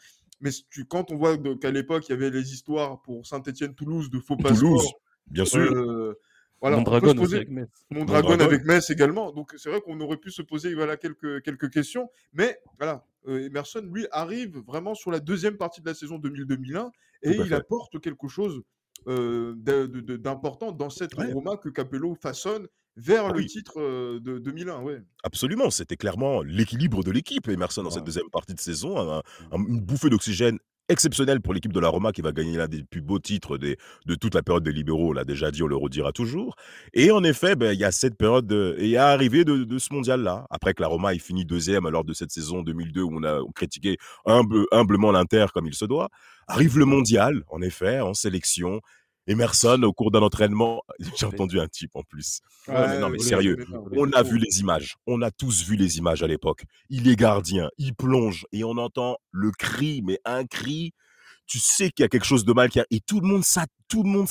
Speaker 5: Mais si tu- quand on voit qu'à l'époque, il y avait les histoires pour Saint-Étienne-Toulouse de faux
Speaker 4: Toulouse,
Speaker 5: passeports,
Speaker 4: bien sûr.
Speaker 5: Voilà, on peut se
Speaker 6: Mondragon aussi
Speaker 5: poser-
Speaker 6: avec Metz.
Speaker 5: Mondragon. avec Metz également. Donc c'est vrai qu'on aurait pu se poser voilà, quelques, quelques questions. Mais voilà, euh, Emerson, lui, arrive vraiment sur la deuxième partie de la saison 2000-2001 et il
Speaker 4: fait.
Speaker 5: apporte quelque chose euh, d'important dans cette
Speaker 4: Ouais.
Speaker 5: Roma que Capello façonne vers
Speaker 4: Ah
Speaker 5: le
Speaker 4: oui.
Speaker 5: titre euh, de 2001. Ouais.
Speaker 4: Absolument, c'était clairement l'équilibre de l'équipe, Emerson, dans cette deuxième partie de saison. un- un- une bouffée d'oxygène exceptionnelle pour l'équipe de la Roma qui va gagner l'un des plus beaux titres des- de toute la période des libéraux. On l'a déjà dit, on le redira toujours. Et en effet, ben, il y a cette période de- et il y a arrivé de, de ce mondial-là. Après que la Roma ait fini deuxième lors de cette saison 2002 où on a critiqué humble- humblement l'Inter comme il se doit, arrive le mondial, en effet, en sélection. Emerson, au cours d'un entraînement, j'ai entendu un type en plus. Ouais, non, mais sérieux. On a vu les images. On a tous vu les images à l'époque. Il est gardien, il plonge et on entend le cri, mais un cri. Tu sais qu'il y a quelque chose de mal qui a... et tout le monde ça, tout le monde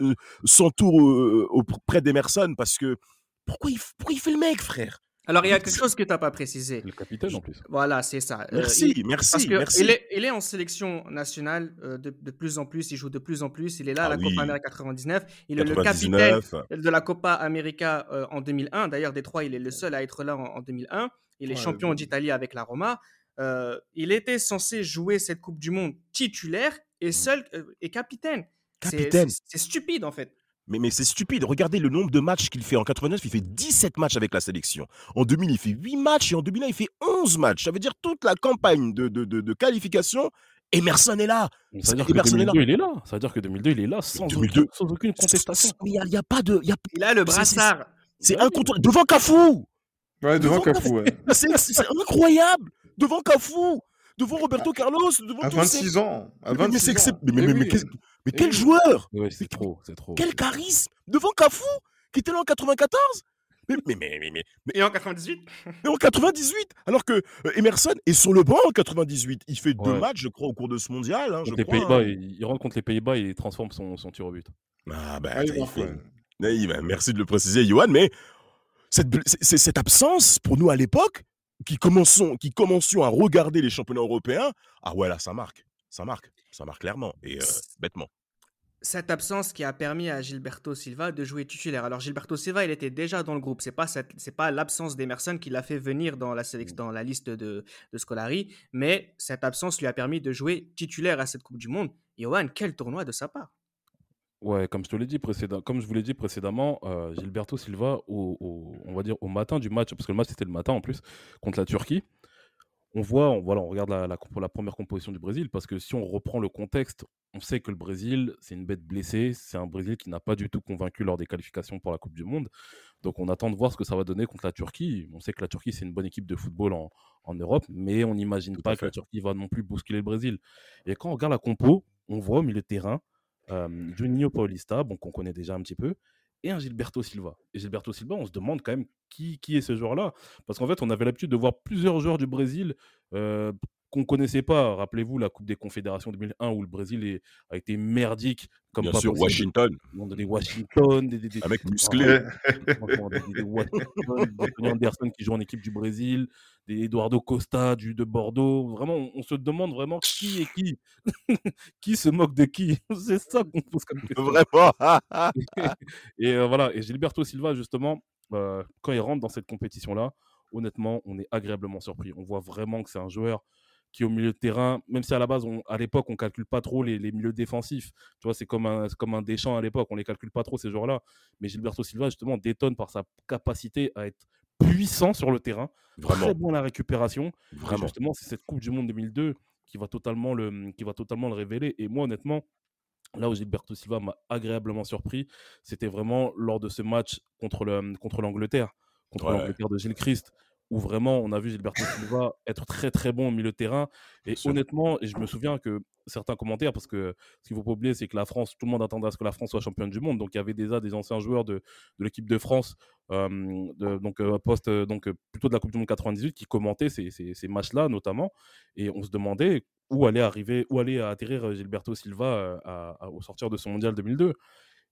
Speaker 4: euh, s'entoure euh, auprès d'Emerson parce que pourquoi il, pourquoi il fait le mec, frère?
Speaker 3: Alors, il y a quelque chose que tu n'as pas précisé.
Speaker 6: Le capitaine en plus.
Speaker 3: Voilà, c'est ça. Euh,
Speaker 4: Merci,
Speaker 3: il-
Speaker 4: merci,
Speaker 3: Parce que
Speaker 4: merci.
Speaker 3: il, est, il est en sélection nationale euh, de, de plus en plus, il joue de plus en plus, il est là à
Speaker 4: Ah
Speaker 3: la
Speaker 4: oui.
Speaker 3: Copa América 99, il est le
Speaker 4: 99.
Speaker 3: capitaine de la Copa América euh, en 2001, d'ailleurs Détroit il est le seul à être là en, en 2001, il est
Speaker 5: Ouais,
Speaker 3: champion d'Italie avec la Roma, Euh, il était censé jouer cette Coupe du Monde titulaire et seul euh, et capitaine.
Speaker 4: Capitaine.
Speaker 3: C'est stupide en fait.
Speaker 4: Mais, mais c'est stupide. Regardez le nombre de matchs qu'il fait. En 89, il fait 17 matchs avec la sélection. En 2000, il fait 8 matchs. Et en 2001, il fait 11 matchs. Ça veut dire toute la campagne de, de, de, de qualification, Emerson est là.
Speaker 6: Ça veut dire que
Speaker 4: Emerson est là.
Speaker 6: 2002, il est là. Ça veut dire que 2002, il est là sans,
Speaker 4: 2002.
Speaker 6: aucun- sans aucune contestation.
Speaker 4: Mais il n'y a, pas de. Y a,
Speaker 3: Il a le brassard.
Speaker 4: c'est
Speaker 6: oui.
Speaker 4: incontournable. Devant Cafou
Speaker 5: Ouais, devant
Speaker 4: Devant
Speaker 5: Cafou, ouais.
Speaker 4: C'est incroyable Devant Cafou Devant Roberto Carlos Devant
Speaker 5: À
Speaker 4: tous ces-
Speaker 5: 26 ans. À
Speaker 4: Mais- mais
Speaker 5: 26
Speaker 4: c'est
Speaker 5: ans.
Speaker 4: mais- mais- mais- mais
Speaker 5: oui.
Speaker 4: Mais quel joueur
Speaker 6: Ouais, c'est trop, c'est trop.
Speaker 4: Quel charisme Devant Cafou Qui était là en 94 mais, mais, mais, mais, mais-
Speaker 3: Et en 98
Speaker 4: mais (laughs) en 98 Alors que euh, Emerson est sur le banc en 98. Il fait deux matchs, je crois, au cours de ce mondial. hein,
Speaker 6: les Pays-Bas,
Speaker 4: hein.
Speaker 6: il, il rentre contre les Pays-Bas et il transforme son, son tir au but.
Speaker 4: Ah, ben, merci de le préciser, Johan, mais cette absence, pour nous à l'époque, qui commençons, qui commencions à regarder les championnats européens, ah ouais, là, ça marque. Ça marque. Ça marque clairement et euh, bêtement.
Speaker 3: Cette absence qui a permis à Gilberto Silva de jouer titulaire. Alors Gilberto Silva, il était déjà dans le groupe. C'est pas c'est pas l'absence d'Emerson qui l'a fait venir dans la sélection, dans la liste de, de Scolari, mais cette absence lui a permis de jouer titulaire à cette Coupe du Monde. Johan, quel tournoi de sa part
Speaker 6: Ouais, comme je te l'ai dit précédemment, comme je vous l'ai dit précédemment, euh, Gilberto Silva, au, au- on va dire au matin du match, parce que le match c'était le matin en plus contre la Turquie. On voit, on, voilà, on regarde la, la, compo- la première composition du Brésil parce que si on reprend le contexte, on sait que le Brésil c'est une bête blessée, c'est un Brésil qui n'a pas du tout convaincu lors des qualifications pour la Coupe du Monde. Donc on attend de voir ce que ça va donner contre la Turquie. On sait que la Turquie c'est une bonne équipe de football en, en Europe, mais on n'imagine pas que la. Turquie va non plus bousculer le Brésil. Et quand on regarde la compo, on voit au milieu de terrain euh, Juninho Paulista, bon, qu'on connaît déjà un petit peu, et un Gilberto Silva. Et Gilberto Silva, on se demande quand même qui, qui est ce joueur-là. Parce qu'en fait, on avait l'habitude de voir plusieurs joueurs du Brésil euh, qu'on ne connaissait pas. Rappelez-vous la Coupe des Confédérations 2001 où le Brésil est- a été merdique comme
Speaker 4: Bien
Speaker 6: pas
Speaker 4: sûr,
Speaker 6: possible.
Speaker 4: Washington,
Speaker 6: On a des Washington, des, des, des-
Speaker 4: un mec musclé. (laughs)
Speaker 6: des, Washington, Anderson qui joue en équipe du Brésil, des Eduardo Costa du, de Bordeaux. Vraiment, on, on se demande vraiment qui est qui. (laughs) qui se moque de qui? (laughs) C'est ça qu'on pose comme question.
Speaker 4: Vraiment.
Speaker 6: Et euh, voilà, et Gilberto Silva, justement, euh, quand il rentre dans cette compétition-là, honnêtement, on est agréablement surpris. On voit vraiment que c'est un joueur qui, au milieu de terrain, même si à la base, on- à l'époque, on calcule pas trop les, les milieux défensifs. Tu vois, c'est comme un, comme un Deschamps à l'époque, on les calcule pas trop, ces joueurs-là. Mais Gilberto Silva, justement, détonne par sa capacité à être puissant sur le terrain,
Speaker 4: Vraiment,
Speaker 6: très bon à la récupération. Et
Speaker 4: vraiment.
Speaker 6: justement, c'est cette Coupe du Monde 2002 qui va totalement le, qui va totalement le révéler. Et moi, honnêtement, là où Gilberto Silva m'a agréablement surpris, c'était vraiment lors de ce match contre le, contre l'Angleterre, contre
Speaker 4: Ouais.
Speaker 6: l'Angleterre de Gilles Christ, où vraiment on a vu Gilberto Silva être très très bon au milieu de terrain. Et honnêtement, et je me souviens que certains commentaires, parce que ce qu'il ne faut pas oublier, c'est que la France, tout le monde attendait à ce que la France soit championne du monde. Donc il y avait déjà des anciens joueurs de, de l'équipe de France, euh, de- donc euh, euh, donc plutôt de la Coupe du Monde 98, qui commentaient ces, ces- ces matchs-là notamment. Et on se demandait où allait arriver, où allait atterrir euh, Gilberto Silva à- à- au sortir de son mondial 2002.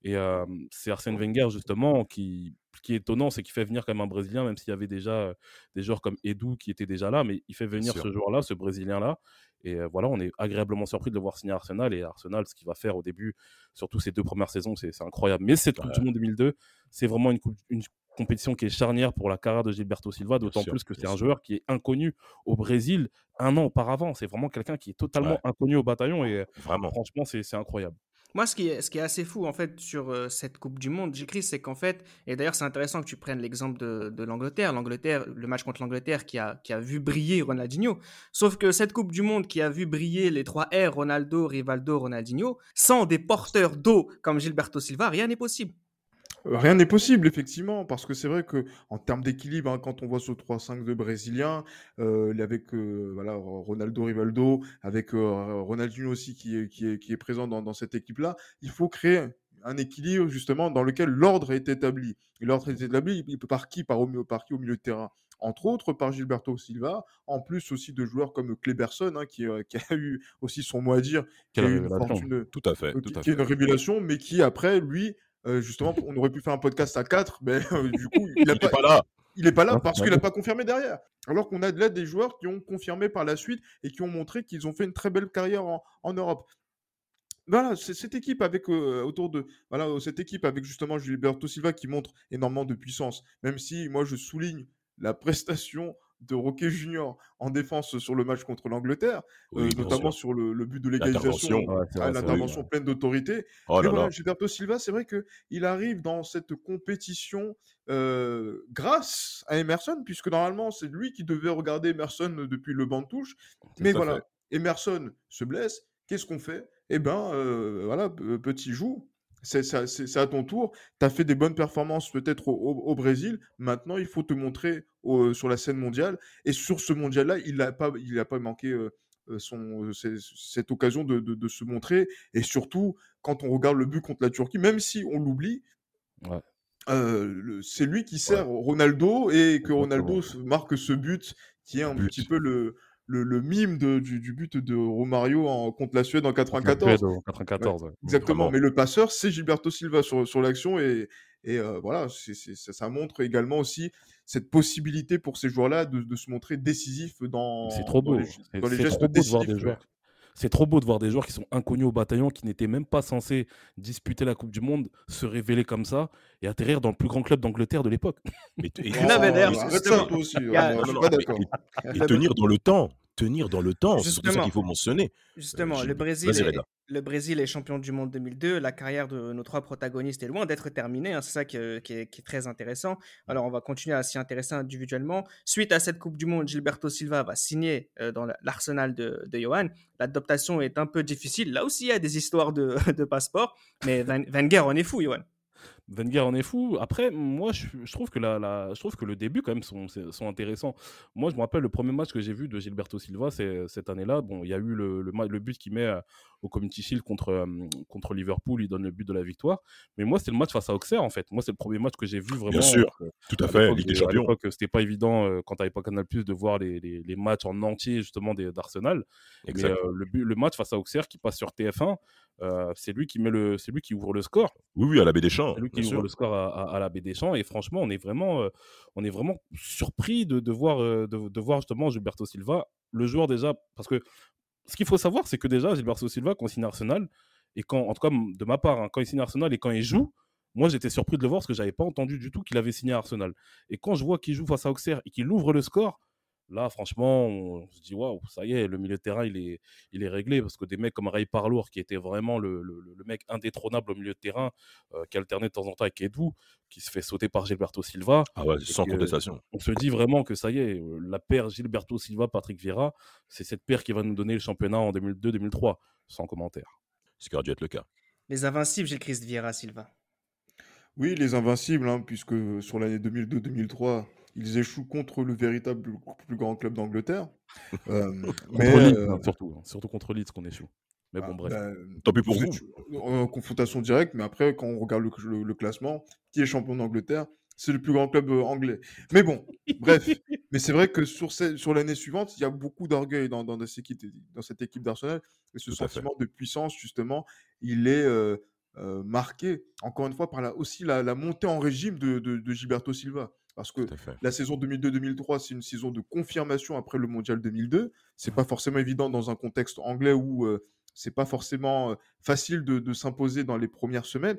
Speaker 6: Et euh, c'est Arsène Wenger, justement, qui, qui est étonnant, c'est qu'il fait venir quand même un Brésilien, même s'il y avait déjà des joueurs comme Edu qui étaient déjà là, mais il fait venir ce joueur-là, ce Brésilien-là. Et voilà, on est agréablement surpris de le voir signer à Arsenal. Et Arsenal, ce qu'il va faire au début, surtout ces deux premières saisons, c'est incroyable. Mais cette Coupe du Monde 2002, c'est vraiment une, coupe- une compétition qui est charnière pour la carrière de Gilberto Silva, d'autant plus que c'est un joueur qui est inconnu au Brésil un an auparavant. C'est vraiment quelqu'un qui est totalement
Speaker 4: Ouais.
Speaker 6: inconnu au bataillon. Et
Speaker 4: Vraiment.
Speaker 6: franchement, c'est incroyable.
Speaker 3: Moi, ce qui est, assez fou, en fait, sur euh, cette Coupe du Monde, Christ, c'est qu'en fait, et d'ailleurs, c'est intéressant que tu prennes l'exemple de, de l'Angleterre. L'Angleterre, le match contre l'Angleterre qui a, qui a vu briller Ronaldinho. Sauf que cette Coupe du Monde qui a vu briller les trois R, Ronaldo, Rivaldo, Ronaldinho, sans des porteurs d'eau comme Gilberto Silva, rien n'est possible.
Speaker 5: Rien n'est possible, effectivement, parce que c'est vrai que en termes d'équilibre, hein, quand on voit ce 3-5 de Brésilien, euh, avec euh, voilà, Ronaldo Rivaldo, avec euh, Ronaldinho aussi qui est, qui est, qui est présent dans, dans cette équipe-là, il faut créer un équilibre justement dans lequel l'ordre est établi. Et l'ordre est établi par qui? Par, au, par qui au milieu de terrain? Entre autres par Gilberto Silva, en plus aussi de joueurs comme Kleberson, hein, qui, euh, qui a eu aussi son mot à dire, qui a eu une fortune,
Speaker 4: Tout à fait. Tout
Speaker 5: qui,
Speaker 4: à
Speaker 5: qui est
Speaker 4: fait.
Speaker 5: une révélation, mais qui après, lui, euh, justement, on aurait pu faire un podcast à 4, mais euh, du coup, il
Speaker 4: n'est
Speaker 5: pas,
Speaker 4: pas là.
Speaker 5: il est pas là parce
Speaker 6: ouais.
Speaker 5: qu'il n'a pas confirmé derrière. Alors qu'on a de là des joueurs qui ont confirmé par la suite et qui ont montré qu'ils ont fait une très belle carrière en, en Europe. Voilà, c'est cette équipe avec euh, autour de voilà cette équipe avec justement Gilberto Silva qui montre énormément de puissance. Même si moi je souligne la prestation de Roquet Junior en défense sur le match contre l'Angleterre,
Speaker 4: Oui,
Speaker 5: euh, notamment
Speaker 4: sûr.
Speaker 5: sur le, le but de l'égalisation,
Speaker 4: L'intervention.
Speaker 6: Ouais,
Speaker 5: pleine d'autorité.
Speaker 4: Oh
Speaker 5: Mais
Speaker 4: là
Speaker 5: voilà,
Speaker 4: là.
Speaker 5: Gilberto Silva, c'est vrai qu'il arrive dans cette compétition euh, grâce à Emerson, puisque normalement, c'est lui qui devait regarder Emerson depuis le banc de touche. Mais voilà, Emerson se blesse. Qu'est-ce qu'on fait? Eh ben, euh, voilà, petit joue. C'est à ton tour. Tu as fait des bonnes performances peut-être au, au- au Brésil. Maintenant, il faut te montrer au- sur la scène mondiale. Et sur ce mondial-là, il n'a pas, il a pas manqué euh, euh, son, euh, cette occasion de, de- de se montrer. Et surtout, quand on regarde le but contre la Turquie, même si on l'oublie,
Speaker 6: Ouais.
Speaker 5: euh, c'est lui qui sert Ronaldo et que. Ronaldo marque ce but qui est un
Speaker 4: But.
Speaker 5: petit peu le, le, le mime de- du, du but de Romario en, contre la Suède en
Speaker 6: Contre la
Speaker 5: 94.
Speaker 6: Suède en 94. ouais.
Speaker 5: Exactement, mais le passeur, c'est Gilberto Silva sur, sur l'action et, et euh, voilà, c'est- c'est- ça, ça montre également aussi cette possibilité pour ces joueurs-là de, de se montrer décisifs dans,
Speaker 6: trop
Speaker 5: dans
Speaker 6: beau.
Speaker 5: les, dans gestes
Speaker 6: trop beau de voir des
Speaker 5: décisifs.
Speaker 6: joueurs. C'est trop beau de voir des joueurs qui sont inconnus au bataillon, qui n'étaient même pas censés disputer la Coupe du Monde, se révéler comme ça et atterrir dans le plus grand club d'Angleterre de l'époque.
Speaker 4: Et, et-
Speaker 3: Non, mais
Speaker 4: et tenir dans le temps. Tenir dans le temps. C'est ça
Speaker 3: Justement.
Speaker 4: qu'il faut mentionner.
Speaker 3: Justement,
Speaker 4: Gilles,
Speaker 3: le Brésil, est,
Speaker 4: Reda.
Speaker 3: le Brésil est champion du monde 2002. La carrière de nos trois protagonistes est loin d'être terminée. hein, c'est ça qui, est, qui est très intéressant. Alors, on va continuer à s'y intéresser individuellement. Suite à cette Coupe du Monde, Gilberto Silva va signer euh, dans la- l'arsenal de, de Johan. L'adaptation est un peu difficile. Là aussi, il y a des histoires de, (laughs) de passeport. Mais Wenger en est fou, Johan.
Speaker 6: Wenger en est fou. Après, moi, je, je trouve que la, la- je trouve que le début, quand même, sont, c'est- sont intéressants. Moi, je me rappelle le premier match que j'ai vu de Gilberto Silva, c'est cette année-là. Bon, il y a eu le, le, but qu'il met euh, au Community Shield contre, euh, contre Liverpool. Il donne le but de la victoire. Mais moi, c'était le match face à Auxerre, en fait. Moi, c'est le premier match que j'ai vu vraiment.
Speaker 4: Bien sûr.
Speaker 6: euh,
Speaker 4: Tout à
Speaker 6: à
Speaker 4: fait. Ligue des Champions.
Speaker 6: l'époque, c'était pas évident euh, quand t'avais pas Canal Plus de voir les, les, les matchs en entier justement des- d'Arsenal. Mais euh, le, le match face à Auxerre qui passe sur TF1, euh, c'est lui qui met le, c'est lui qui ouvre le score.
Speaker 4: Oui, oui, à la baie des Champs.
Speaker 6: Qui
Speaker 4: bien
Speaker 6: ouvre
Speaker 4: sûr.
Speaker 6: le score à, à- à la baie des Champs. Et franchement, on est vraiment, euh, on est vraiment surpris de, de voir, euh, de, de voir justement Gilberto Silva, le joueur déjà. Parce que ce qu'il faut savoir, c'est que déjà, Gilberto Silva, quand il signe Arsenal, et quand, en tout cas de ma part, hein, quand il signe Arsenal et quand il joue, moi j'étais surpris de le voir parce que j'avais pas entendu du tout qu'il avait signé à Arsenal. Et quand je vois qu'il joue face à Auxerre et qu'il ouvre le score, là franchement, on se dit waouh, ça y est, le milieu de terrain il est, il est réglé parce que des mecs comme Ray Parlour, qui était vraiment le, le- le mec indétrônable au milieu de terrain, euh, qui alternait de temps en temps avec Edu, qui se fait sauter par Gilberto Silva,
Speaker 4: Ah ouais, sans
Speaker 6: que-
Speaker 4: contestation.
Speaker 6: on se dit vraiment que ça y est, euh, la paire Gilberto Silva, Patrick Vieira, c'est cette paire qui va nous donner le championnat en 2002-2003, sans commentaire.
Speaker 4: Ce qui aurait dû être le cas.
Speaker 3: Les invincibles, Gilles Christ Vieira Silva.
Speaker 5: Oui, les invincibles, hein, puisque sur l'année 2002-2003, ils échouent contre le véritable plus grand club d'Angleterre. (laughs) Euh, mais
Speaker 6: Leeds,
Speaker 5: euh,
Speaker 6: hein, surtout. hein, Surtout contre Leeds qu'on échoue. Mais bon,
Speaker 5: ah,
Speaker 6: bref.
Speaker 5: bah,
Speaker 4: Tant pis pour
Speaker 5: vous en confrontation directe, mais après, quand on regarde le, le- le classement, qui est champion d'Angleterre, c'est le plus grand club anglais. Mais bon, bref. (laughs) Mais c'est vrai que sur, sur l'année suivante, il y a beaucoup d'orgueil dans, dans, cette équipe, dans cette équipe d'Arsenal. Et ce
Speaker 4: Tout
Speaker 5: sentiment de puissance, justement, il est euh, marqué, encore une fois, par la, aussi la, la montée en régime de, de, de Gilberto Silva. Parce que la saison 2002-2003, c'est une saison de confirmation après le mondial 2002. C'est pas forcément évident dans un contexte anglais où euh, c'est pas forcément euh, facile de, de s'imposer dans les premières semaines,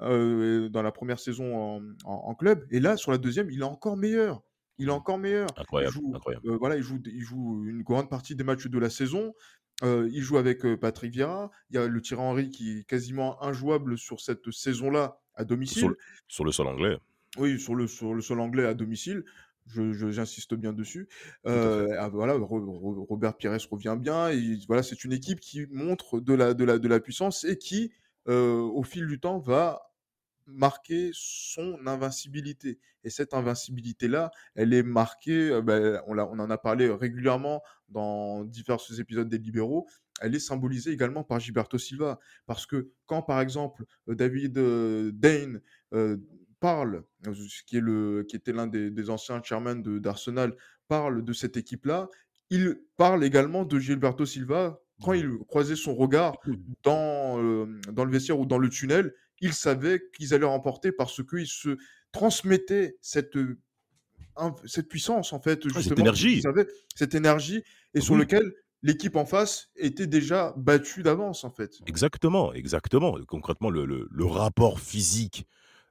Speaker 5: euh, dans la première saison en, en- en club. Et là, sur la deuxième, il est encore meilleur. Il est encore meilleur. Il
Speaker 4: Incroyable,
Speaker 5: joue,
Speaker 4: incroyable.
Speaker 5: euh, voilà, il joue, il joue une grande partie des matchs de la saison. Euh, il joue avec euh, Patrick Vieira. Il y a le Thierry Henry qui est quasiment injouable sur cette saison-là à domicile.
Speaker 4: Sur le, sur le sol anglais.
Speaker 5: Oui, sur le, sur le sol anglais à domicile. Je, je- j'insiste bien dessus. Euh, ah, voilà, Ro- Ro- Robert Pires revient bien. Et voilà, c'est une équipe qui montre de la, de la, de la puissance et qui, euh, au fil du temps, va marquer son invincibilité. Et cette invincibilité-là, elle est marquée, euh, ben, on, on en a parlé régulièrement dans divers épisodes des libéraux, elle est symbolisée également par Gilberto Silva. Parce que quand, par exemple, David Dane euh, parle, euh, qui, est le, qui était l'un des, des anciens chairmen de- d'Arsenal, parle de cette équipe-là, il parle également de Gilberto Silva quand il croisait son regard dans, euh, dans le vestiaire ou dans le tunnel, il savait qu'ils allaient remporter parce qu'ils se transmettaient cette, euh, cette puissance, en fait,
Speaker 4: cette
Speaker 5: justement,
Speaker 4: énergie.
Speaker 5: cette énergie, et sur
Speaker 4: Oui.
Speaker 5: lequel l'équipe en face était déjà battue d'avance, en fait.
Speaker 4: Exactement, exactement. Concrètement, le, le- le rapport physique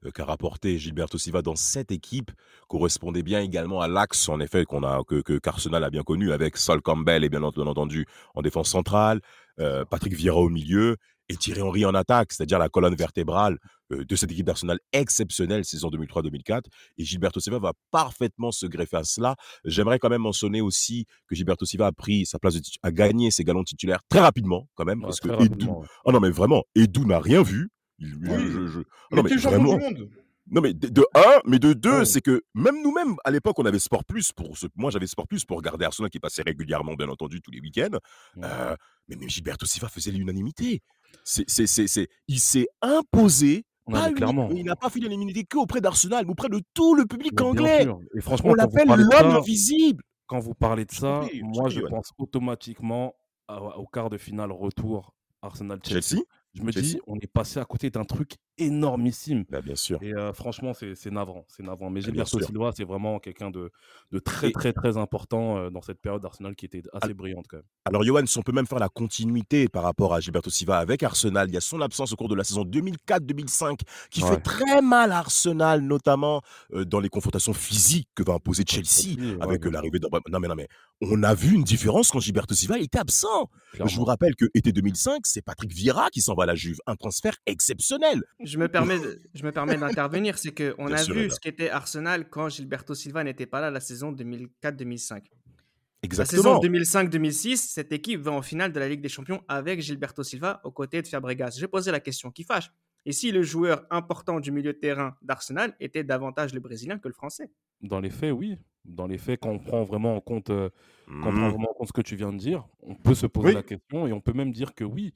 Speaker 4: euh, qu'a rapporté Gilberto Silva dans cette équipe correspondait bien également à l'axe, en effet, qu'on a, que, que qu'Arsenal a bien connu avec Sol Campbell et bien ent- bien entendu en défense centrale, euh, Patrick Vieira au milieu et Thierry Henry en attaque, c'est-à-dire la colonne vertébrale euh, de cette équipe d'Arsenal exceptionnelle saison 2003-2004. Et Gilberto Silva va parfaitement se greffer à cela. J'aimerais quand même mentionner aussi que Gilberto Silva a pris sa place, de a gagné ses galons titulaires très rapidement quand même,
Speaker 6: Ouais,
Speaker 4: parce que Edu,
Speaker 6: rapidement, ouais.
Speaker 4: ah non, mais vraiment, Edu n'a rien vu. Il-
Speaker 5: Oui.
Speaker 4: je- je-
Speaker 5: Mais
Speaker 4: non, mais vraiment.
Speaker 5: du monde
Speaker 4: Non, mais de, de un, mais de deux,
Speaker 5: Ouais.
Speaker 4: c'est que même nous-mêmes, à l'époque, on avait Sport Plus. Pour ce, moi, j'avais Sport Plus pour regarder Arsenal qui passait régulièrement, bien entendu, tous les week-ends.
Speaker 6: Mm.
Speaker 4: Euh, mais même Gilberto Silva faisait l'unanimité. C'est, c'est, c'est, il s'est imposé.
Speaker 6: Ouais,
Speaker 4: pas
Speaker 6: clairement.
Speaker 4: il n'a pas fait l'unanimité qu'auprès d'Arsenal, mais auprès de tout le public anglais.
Speaker 6: sûr. Et franchement,
Speaker 4: On l'appelle l'homme invisible.
Speaker 6: quand vous parlez de ça,
Speaker 4: je
Speaker 6: moi je pense automatiquement au quart de finale retour Arsenal-Chelsea.
Speaker 4: Chelsea
Speaker 6: Je me
Speaker 4: Chelsea
Speaker 6: dis, on est passé à côté d'un truc énormissime.
Speaker 4: Bah, Bien sûr.
Speaker 6: Et euh, franchement, c'est navrant, c'est navrant. Mais Gilberto
Speaker 4: sûr.
Speaker 6: Silva, c'est vraiment quelqu'un de, de très, très, très important euh, dans cette période d'Arsenal qui était assez brillante quand même.
Speaker 4: Alors, Johan, si on peut même faire la continuité par rapport à Gilberto Silva avec Arsenal, il y a son absence au cours de la saison 2004-2005 qui
Speaker 6: Ouais.
Speaker 4: fait très mal à Arsenal, notamment euh, dans les confrontations physiques que va imposer Chelsea
Speaker 6: ouais,
Speaker 4: avec l'arrivée de. Non, mais non, mais on a vu une différence quand Gilberto Silva était absent. Je vous rappelle que été 2005, c'est Patrick Vieira qui s'en va à la Juve. Un transfert exceptionnel.
Speaker 3: Je me permets, de- je me permets d'intervenir, c'est qu'on
Speaker 4: Bien
Speaker 3: a
Speaker 4: sûr,
Speaker 3: vu ce qu'était Arsenal quand Gilberto Silva n'était pas là la saison 2004-2005. La
Speaker 4: Exactement.
Speaker 3: saison 2005-2006, cette équipe va en finale de la Ligue des Champions avec Gilberto Silva aux côtés de Fabregas. J'ai posé la question qui fâche. Et si le joueur important du milieu de terrain d'Arsenal était davantage le Brésilien que le Français?
Speaker 6: Dans les faits, oui. Dans les faits, quand on prend vraiment en compte, euh, quand on prend
Speaker 4: Mmh.
Speaker 6: vraiment en compte ce que tu viens de dire, on peut se poser
Speaker 5: Oui.
Speaker 6: la question et on peut même dire que oui.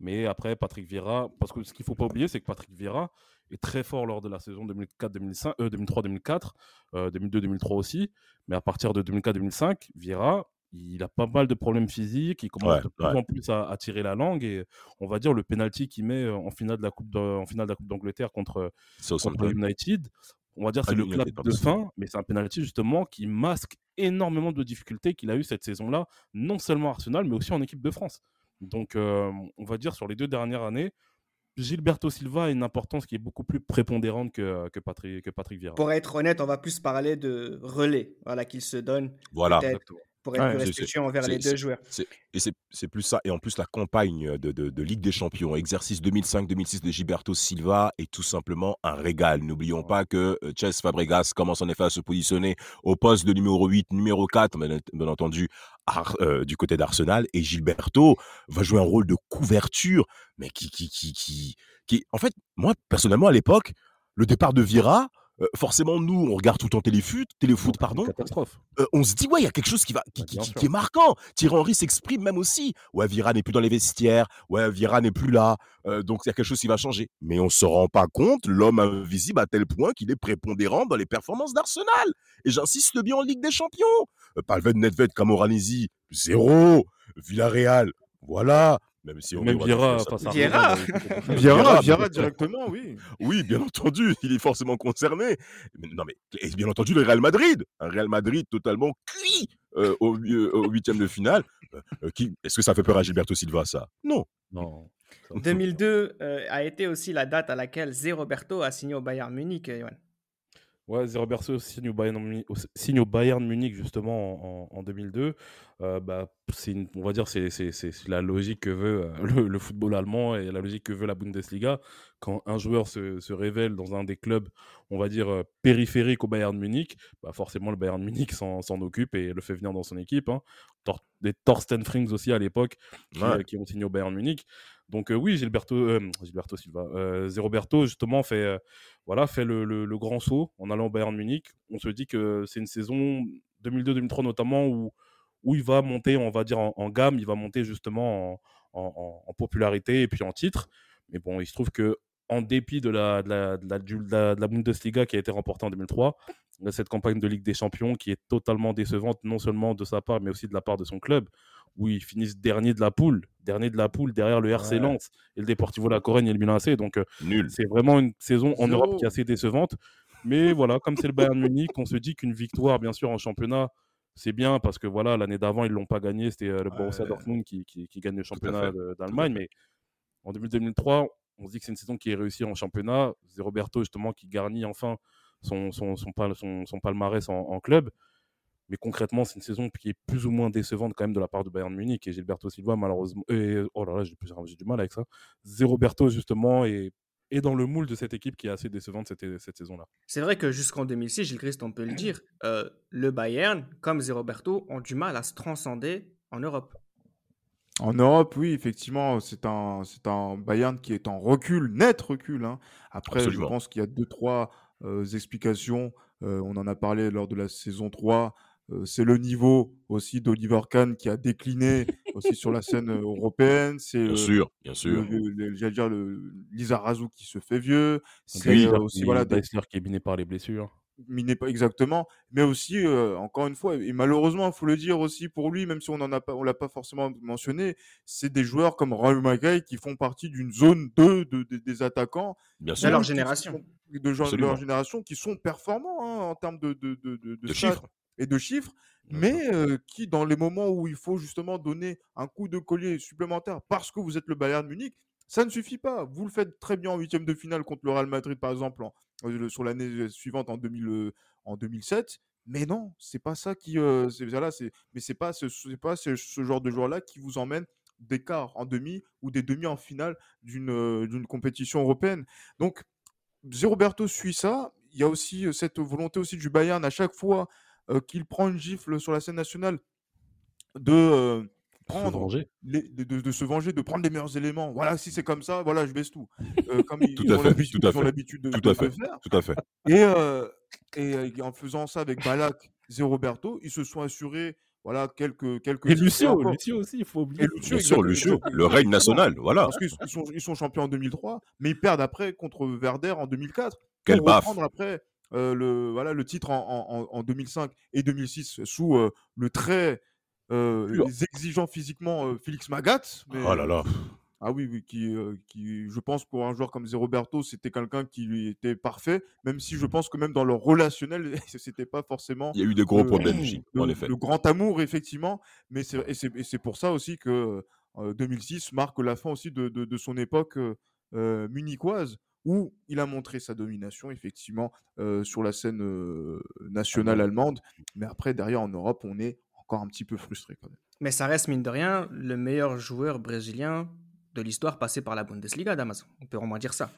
Speaker 6: Mais après, Patrick Vieira, parce que ce qu'il ne faut pas oublier, c'est que Patrick Vieira est très fort lors de la saison 2004-2005, euh, 2003-2004, euh, 2002-2003 aussi. Mais à partir de 2004-2005, Vieira, il a pas mal de problèmes physiques, il commence
Speaker 4: Ouais,
Speaker 6: de plus
Speaker 4: ouais.
Speaker 6: en plus à, à tirer la langue et on va dire le penalty qu'il met euh, en finale de la Coupe de- en finale de la Coupe d'Angleterre contre, contre. United. On va dire
Speaker 4: Ah,
Speaker 6: c'est le clap de fin, mais c'est un penalty justement qui masque énormément de difficultés qu'il a eu cette saison-là, non seulement à Arsenal, mais aussi en équipe de France. Donc, euh, on va dire sur les deux dernières années, Gilberto Silva a une importance qui est beaucoup plus prépondérante que, que, Patrick, que Patrick Vieira.
Speaker 3: Pour être honnête, on va plus parler de relais voilà, qu'il se donne
Speaker 4: Voilà.
Speaker 3: peut-être
Speaker 6: Exactement.
Speaker 3: Pour être
Speaker 6: Ouais,
Speaker 3: plus
Speaker 4: c'est-
Speaker 3: respectueux envers
Speaker 4: c'est-
Speaker 3: les deux joueurs.
Speaker 4: Et c'est plus ça. Et en plus, la campagne de, de- de Ligue des Champions, exercice 2005-2006 de Gilberto Silva, est tout simplement un régal. N'oublions pas que euh, Chess Fabregas commence en effet à se positionner au poste de numéro 8, numéro 4, bien, bien entendu, Ar- euh, du côté d'Arsenal. Et Gilberto va jouer un rôle de couverture, mais qui, qui, qui, qui, qui... En fait, moi, personnellement, à l'époque, le départ de Vieira, euh, forcément, nous, on regarde tout le temps téléfoot, téléfoot, pardon.
Speaker 6: Catastrophe.
Speaker 4: Euh, on se dit, ouais, il y a quelque chose qui, va, qui,
Speaker 6: Bah,
Speaker 4: qui- est marquant. Thierry Henry s'exprime même aussi. Ouais, Vira n'est plus dans les vestiaires. Ouais, Vira n'est plus là. Euh, donc, il y a quelque chose qui va changer. Mais on ne se rend pas compte, l'homme invisible à tel point qu'il est prépondérant dans les performances d'Arsenal. Et j'insiste bien en Ligue des Champions. Palven, Nedved, Camoranesi, zéro. Villarreal, voilà. Même si on
Speaker 6: Même. Vieira,
Speaker 3: Vieira,
Speaker 5: Vieira
Speaker 4: peut-être.
Speaker 5: directement, oui.
Speaker 4: Oui, bien entendu, il est forcément concerné. Mais non, mais et bien entendu, le Real Madrid, un Real Madrid totalement cuit euh, au, euh, huitième de finale. Euh, euh, qui- Est-ce que ça fait peur à Gilberto Silva, ça? Non.
Speaker 6: Non. ça-
Speaker 3: 2002 euh, a été aussi la date à laquelle Zé Roberto a signé au Bayern Munich. euh, Yoann.
Speaker 6: Ouais, Zé Roberto signe au Bayern, signe au Bayern Munich justement en, en- en 2002. Euh, bah, c'est on va dire c'est c'est c'est c'est la logique que veut euh, le, le football allemand et la logique que veut la Bundesliga. Quand un joueur se, se révèle dans un des clubs, on va dire euh, périphériques au Bayern Munich, bah forcément le Bayern Munich s'en s'en occupe et le fait venir dans son équipe. hein. Tor- des Thorsten Frings aussi à l'époque qui,
Speaker 4: Ouais.
Speaker 6: qui ont signé au Bayern Munich. Donc euh, oui, Gilberto, euh, (clears throat) Gilberto Silva, euh, Zé Roberto justement fait, euh, voilà, fait le, grand saut en allant au Bayern Munich. On se dit que c'est une saison 2002-2003 notamment où, où il va monter, on va dire en, gamme, il va monter justement en, popularité et puis en titre. Mais bon, il se trouve que en dépit de la, Bundesliga qui a été remportée en 2003, il y a cette campagne de Ligue des Champions qui est totalement décevante, non seulement de sa part, mais aussi de la part de son club, où ils finissent dernier de la poule, dernier de la poule derrière le RC
Speaker 4: Ouais.
Speaker 6: Lens et le Deportivo La Corogne et le Milan AC. Donc euh,
Speaker 4: Nul.
Speaker 6: c'est vraiment une saison en
Speaker 5: Zéro.
Speaker 6: Europe qui est assez décevante. Mais (laughs) voilà, comme c'est le Bayern Munich, on se dit qu'une victoire, bien sûr, en championnat, c'est bien parce que voilà, l'année d'avant, ils l'ont pas gagné. C'était euh, le Borussia
Speaker 4: Ouais.
Speaker 6: Dortmund qui, qui- qui gagne le championnat d'Allemagne. Mais en 2003, on se dit que c'est une saison qui est réussie en championnat. C'est Roberto, justement, qui garnit enfin son, son, son, pal- son- son palmarès en, en club. Mais concrètement, c'est une saison qui est plus ou moins décevante quand même de la part de Bayern Munich. Et Gilberto Silva, malheureusement. et- oh là là, j'ai du mal avec ça. Roberto, justement, est, est dans le moule de cette équipe qui est assez décevante cette, cette saison-là.
Speaker 3: C'est vrai que jusqu'en 2006, Gilles Christ, on peut le dire, euh, le Bayern, comme Zé Roberto, ont du mal à se transcender en Europe.
Speaker 5: En Europe, oui, effectivement, c'est un, c'est un Bayern qui est en recul, net recul. hein. Après,
Speaker 4: Absolument.
Speaker 5: je pense qu'il y a deux, trois explications. Euh, on en a parlé lors de la saison 3. Euh, c'est le niveau aussi d'Oliver Kahn qui a décliné aussi sur la scène euh, européenne. C'est
Speaker 4: Bien
Speaker 5: euh,
Speaker 4: sûr, bien sûr.
Speaker 5: j'allais dire le Lizarazu qui se fait vieux. C'est euh, aussi voilà, des-
Speaker 6: Dessler qui est miné par les blessures.
Speaker 5: Miné pas exactement, mais aussi euh, encore une fois et malheureusement il faut le dire aussi pour lui, même si on en a pas, on l'a pas forcément mentionné, c'est des joueurs comme Raul Magai qui font partie d'une zone 2 de, de- des attaquants
Speaker 4: Bien
Speaker 3: De leur génération.
Speaker 5: de, gens- de leur génération qui sont performants hein, en termes de, de, de, de- de
Speaker 4: De
Speaker 5: stats
Speaker 4: chiffres.
Speaker 5: et de chiffres, mais euh, qui dans les moments où il faut justement donner un coup de collier supplémentaire parce que vous êtes le Bayern Munich, ça ne suffit pas. Vous le faites très bien en huitième de finale contre le Real Madrid par exemple en- sur l'année suivante en 2000, euh, 2007. Mais non, c'est pas ça qui. euh, c'est, mais c'est pas pas ce, genre de joueur-là qui vous emmène des quarts en demi ou des demi en finale d'une, euh, compétition européenne. Donc, Zé Roberto suit ça. Il y a aussi euh, cette volonté aussi du Bayern à chaque fois euh, qu'il prend une gifle sur la scène nationale de euh, prendre les- de, de- de se venger, de prendre les meilleurs éléments. Voilà, si c'est comme ça, voilà, je baisse tout. Euh, comme ils, (laughs)
Speaker 4: Tout
Speaker 5: ils
Speaker 4: à
Speaker 5: ont l'habitude- de,
Speaker 4: tout à fait.
Speaker 5: faire.
Speaker 4: Tout à fait.
Speaker 5: Et, euh, et euh, en faisant ça avec Balak, Zé Roberto, ils se sont assurés voilà, quelques, quelques
Speaker 6: Et. Lucio, Lucio aussi, il faut oublier.
Speaker 5: et Lucio,
Speaker 4: Bien sûr,
Speaker 5: exact-
Speaker 4: Lucio,
Speaker 5: exact-
Speaker 4: le règne national, voilà.
Speaker 5: Parce qu'ils ils sont, ils sont champions en 2003, mais ils perdent après contre Werder en 2004.
Speaker 4: Quel
Speaker 5: pour reprendre après euh, le, voilà, le titre en, en- en- en 2005 et 2006 sous euh, le très euh,
Speaker 6: Pur.
Speaker 5: exigeant physiquement euh, Félix Magat. mais,
Speaker 4: Oh là là.
Speaker 5: ah oui, oui qui, euh, qui, je pense, pour un joueur comme Zé Roberto, c'était quelqu'un qui lui était parfait, même si je pense que même dans leur relationnel, (laughs) c'était pas forcément
Speaker 4: Il y a eu des gros problèmes,
Speaker 5: le,
Speaker 4: en effet.
Speaker 5: le grand amour, effectivement. Mais c'est, pour ça aussi que euh, 2006 marque la fin aussi de, de- de son époque munichoise, où il a montré sa domination, effectivement, sur la scène nationale allemande. Mais après, derrière, en Europe, on est un petit peu frustré quand même.
Speaker 3: Mais ça reste, mine de rien, le meilleur joueur brésilien de l'histoire passé par la Bundesliga, Damas. On peut au moins dire ça.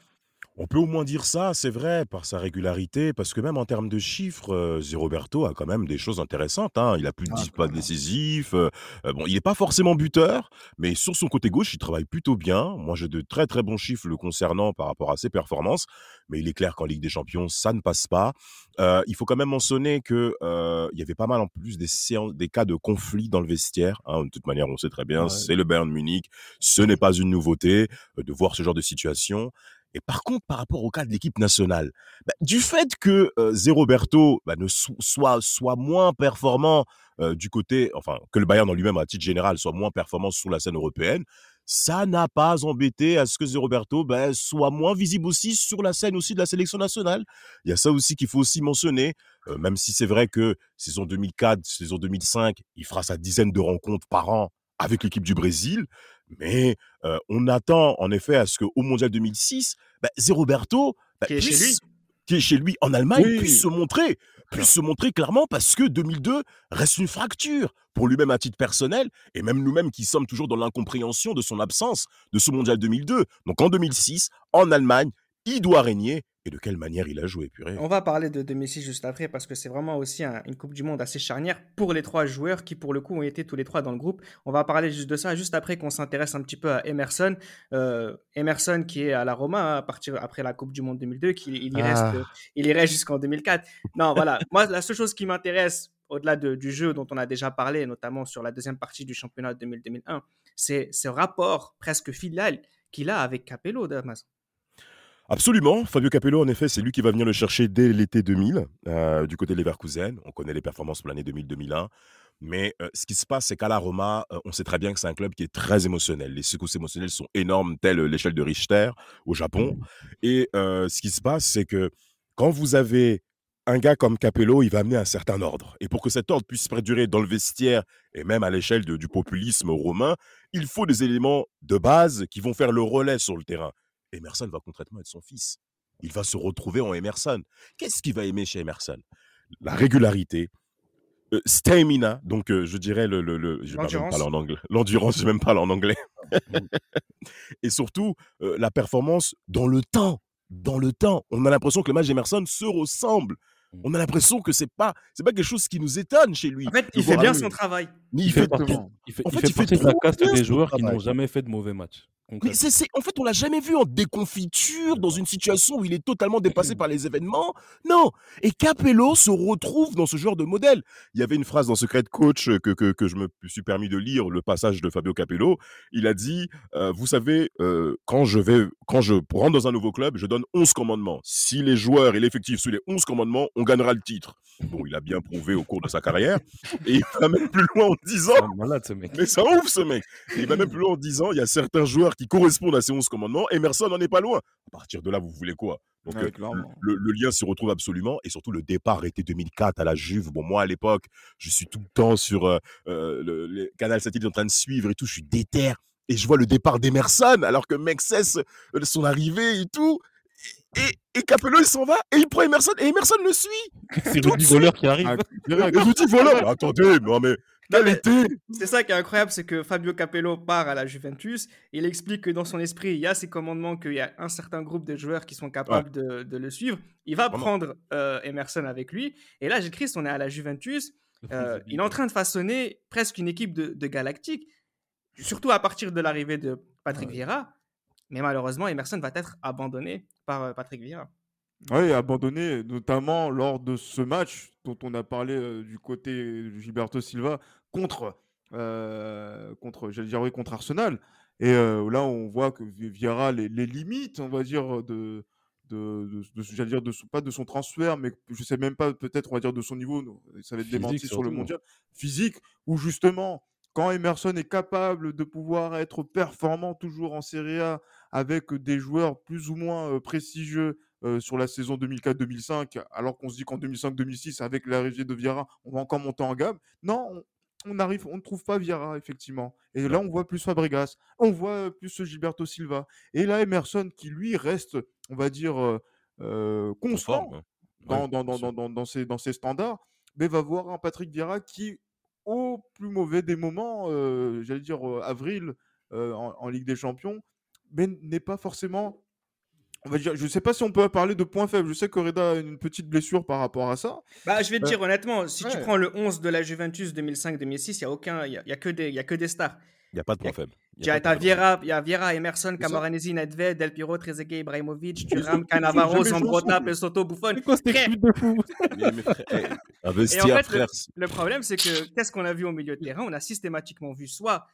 Speaker 4: On peut au moins dire ça, c'est vrai, par sa régularité, parce que même en termes de chiffres, euh, Roberto a quand même des choses intéressantes. hein. Il a plus de
Speaker 5: Ah,
Speaker 4: 10 passes
Speaker 5: clairement.
Speaker 4: décisifs. euh, euh, bon, il n'est pas forcément buteur, mais sur son côté gauche, il travaille plutôt bien. Moi, j'ai de très très bons chiffres le concernant par rapport à ses performances, mais il est clair qu'en Ligue des Champions, ça ne passe pas. Euh, il faut quand même mentionner que euh, il y avait pas mal en plus des séances, des cas de conflit dans le vestiaire. hein. De toute manière, on sait très bien,
Speaker 5: Ouais.
Speaker 4: c'est le Bayern Munich. Ce n'est pas une nouveauté euh, de voir ce genre de situation. Et par contre, par rapport au cas de l'équipe nationale, bah, du fait que euh, Zé Roberto bah, ne so- soit, soit moins performant euh, du côté, enfin, que le Bayern en lui-même, à titre général, soit moins performant sur la scène européenne, ça n'a pas embêté à ce que Zé Roberto bah, soit moins visible aussi sur la scène aussi de la sélection nationale. Il y a ça aussi qu'il faut aussi mentionner, euh, même si c'est vrai que saison 2004, saison 2005, il fera sa dizaine de rencontres par an avec l'équipe du Brésil, mais euh, on attend en effet à ce qu'au Mondial 2006, bah, Zé Roberto, bah,
Speaker 3: Qui est chez lui.
Speaker 4: qui est chez lui en Allemagne,
Speaker 5: Oui.
Speaker 4: puisse se montrer, puisse se montrer clairement parce que 2002 reste une fracture pour lui-même à titre personnel et même nous-mêmes qui sommes toujours dans l'incompréhension de son absence de ce Mondial 2002. Donc en 2006, en Allemagne, il doit régner et de quelle manière il a joué, purée.
Speaker 3: On va parler de, de Messi juste après parce que c'est vraiment aussi un- une Coupe du Monde assez charnière pour les trois joueurs qui, pour le coup, ont été tous les trois dans le groupe. On va parler juste de ça juste après qu'on s'intéresse un petit peu à Emerson. Euh, Emerson qui est à la Roma hein, à partir après la Coupe du Monde 2002, qui il y
Speaker 6: Ah.
Speaker 3: reste, euh, il y reste jusqu'en 2004. Non, voilà. (laughs) Moi, la seule chose qui m'intéresse au-delà de- du jeu dont on a déjà parlé, notamment sur la deuxième partie du championnat 2000-2001, c'est ce rapport presque filial qu'il a avec Capello, Damas.
Speaker 4: Absolument. Fabio Capello, en effet, c'est lui qui va venir le chercher dès l'été 2000 euh, du côté de Leverkusen. On connaît les performances pour l'année 2000-2001. Mais euh, ce qui se passe, c'est qu'à la Roma, euh, on sait très bien que c'est un club qui est très émotionnel. Les secousses émotionnelles sont énormes, telles l'échelle de Richter au Japon. Et euh, ce qui se passe, c'est que quand vous avez un gars comme Capello, il va amener un certain ordre. Et pour que cet ordre puisse perdurer dans le vestiaire et même à l'échelle du populisme romain, il faut des éléments de base qui vont faire le relais sur le terrain. Emerson va concrètement être son fils. Il va se retrouver en Emerson. Qu'est-ce qu'il va aimer chez Emerson? La régularité, euh, stamina, donc euh, je dirais le, le, le- je pas même
Speaker 3: L'endurance.
Speaker 4: parler en anglais, l'endurance, je vais même parler en anglais, (laughs) et surtout euh, la performance dans le temps, dans le temps. On a l'impression que le match d'Emerson se ressemble. On a l'impression que c'est pas, c'est pas quelque chose qui nous étonne chez lui.
Speaker 3: En fait, il fait bien son travail.
Speaker 4: Mais
Speaker 6: Il
Speaker 4: il
Speaker 6: fait
Speaker 4: fait
Speaker 6: partie,
Speaker 5: Exactement.
Speaker 6: il fait,
Speaker 4: En
Speaker 6: il
Speaker 4: fait, il fait
Speaker 6: partie de la caste
Speaker 4: bien
Speaker 6: des
Speaker 4: son
Speaker 6: joueurs qui
Speaker 4: travail.
Speaker 6: n'ont jamais fait de mauvais matchs.
Speaker 4: Mais en fait, on l'a jamais vu en déconfiture, dans une situation où il est totalement dépassé (clears throat) par les événements. Non. Et Capello se retrouve dans ce genre de modèle. Il y avait une phrase dans Secret Coach que, que, que je me suis permis de lire, le passage de Fabio Capello. Il a dit, euh, vous savez, euh, quand je vais, quand je rentre dans un nouveau club, je donne 11 commandements. Si les joueurs et l'effectif suivent les 11 commandements, on gagnera le titre. Bon, il a bien prouvé au cours de sa carrière. Et il va même plus loin en disant,
Speaker 6: malade ce mec.
Speaker 4: mais ça ouf ce mec. Et il va même plus loin en disant, il y a certains joueurs qui correspondent à ces 11 commandements. Emerson n'en est pas loin. À partir de là, vous voulez quoi? Donc
Speaker 5: Ouais,
Speaker 4: euh, le, le lien se retrouve absolument. Et surtout, le départ était 2004 à la Juve. Bon, moi, à l'époque, je suis tout le temps sur euh, euh, le, le canal satellite en train de suivre et tout. Je suis déter. Et je vois le départ d'Emerson alors que mec cesse euh, son arrivée et tout. Et, et Capello, il s'en va et il prend Emerson et Emerson le suit.
Speaker 6: C'est
Speaker 4: tout
Speaker 6: Rudy Voleur qui arrive.
Speaker 5: Ah,
Speaker 4: dis, voilà. Mais attendez, non mais,
Speaker 3: C'est ça qui est incroyable, c'est que Fabio Capello part à la Juventus. Il explique que dans son esprit, il y a ces commandements, qu'il y a un certain groupe de joueurs qui sont capables de, de le suivre. Il va
Speaker 4: Vraiment.
Speaker 3: prendre euh, Emerson avec lui. Et là, Gilles Christ, on est à la Juventus. Euh, il est en train de façonner presque une équipe de, de galactiques, surtout à partir de l'arrivée de Patrick Vieira. Mais malheureusement, Emerson va être abandonné par euh, Patrick Vieira.
Speaker 5: Oui, abandonné, notamment lors de ce match dont on a parlé euh, du côté de Gilberto Silva contre, euh, contre, j'allais dire oui, contre Arsenal. Et euh, là, on voit que Vi- Vieira les, les limites, on va dire, de, de, de- de- j'allais dire de son- pas de son transfert, mais je sais même pas, peut-être, on va dire de son niveau, ça va être
Speaker 6: Physique,
Speaker 5: démenti sur le
Speaker 6: surtout.
Speaker 5: mondial, physique, où justement, quand Emerson est capable de pouvoir être performant toujours en Serie A avec des joueurs plus ou moins prestigieux euh, sur la saison 2004-2005, alors qu'on se dit qu'en 2005-2006, avec l'arrivée de Vieira, on va encore monter en gamme. Non, on, on arrive, on ne trouve pas Vieira, effectivement. Et là, on voit plus Fabregas, on voit plus Gilberto Silva. Et là, Emerson, qui lui reste, on va dire, euh, constant
Speaker 4: Conforme, hein.
Speaker 5: dans,
Speaker 4: Ouais,
Speaker 5: ses, dans ses standards, mais va voir un Patrick Vieira qui, au plus mauvais des moments, euh, j'allais dire avril, en, en Ligue des Champions, mais n'est pas forcément on va dire, je sais pas si on peut parler de points faibles. Je sais que Reda a une petite blessure par rapport à ça.
Speaker 3: Bah, je vais te
Speaker 5: Euh,
Speaker 3: dire honnêtement, si tu prends le 11 de la Juventus 2005-2006, il y a aucun, il y a, il y a que des, il y a que des stars.
Speaker 4: Il n'y a pas de point faible. Il y
Speaker 3: Tu
Speaker 4: a
Speaker 3: as
Speaker 4: pas de
Speaker 3: t'as
Speaker 4: point faible.
Speaker 3: Vieira, il y a Vieira, Emerson. Camoranesi, Nedved, Del Piro, Trezeguet, Ibrahimovic, (laughs) Thuram, Zambrotta,
Speaker 5: ensemble.
Speaker 3: Pesotto, Buffon.
Speaker 6: C'est quoi cette
Speaker 3: Frère,
Speaker 6: équipe de fou? (laughs)
Speaker 4: Eh, Un vestiaire,
Speaker 3: le,
Speaker 4: frère.
Speaker 3: le problème, c'est que qu'est-ce qu'on a vu au milieu de terrain? On a systématiquement vu soit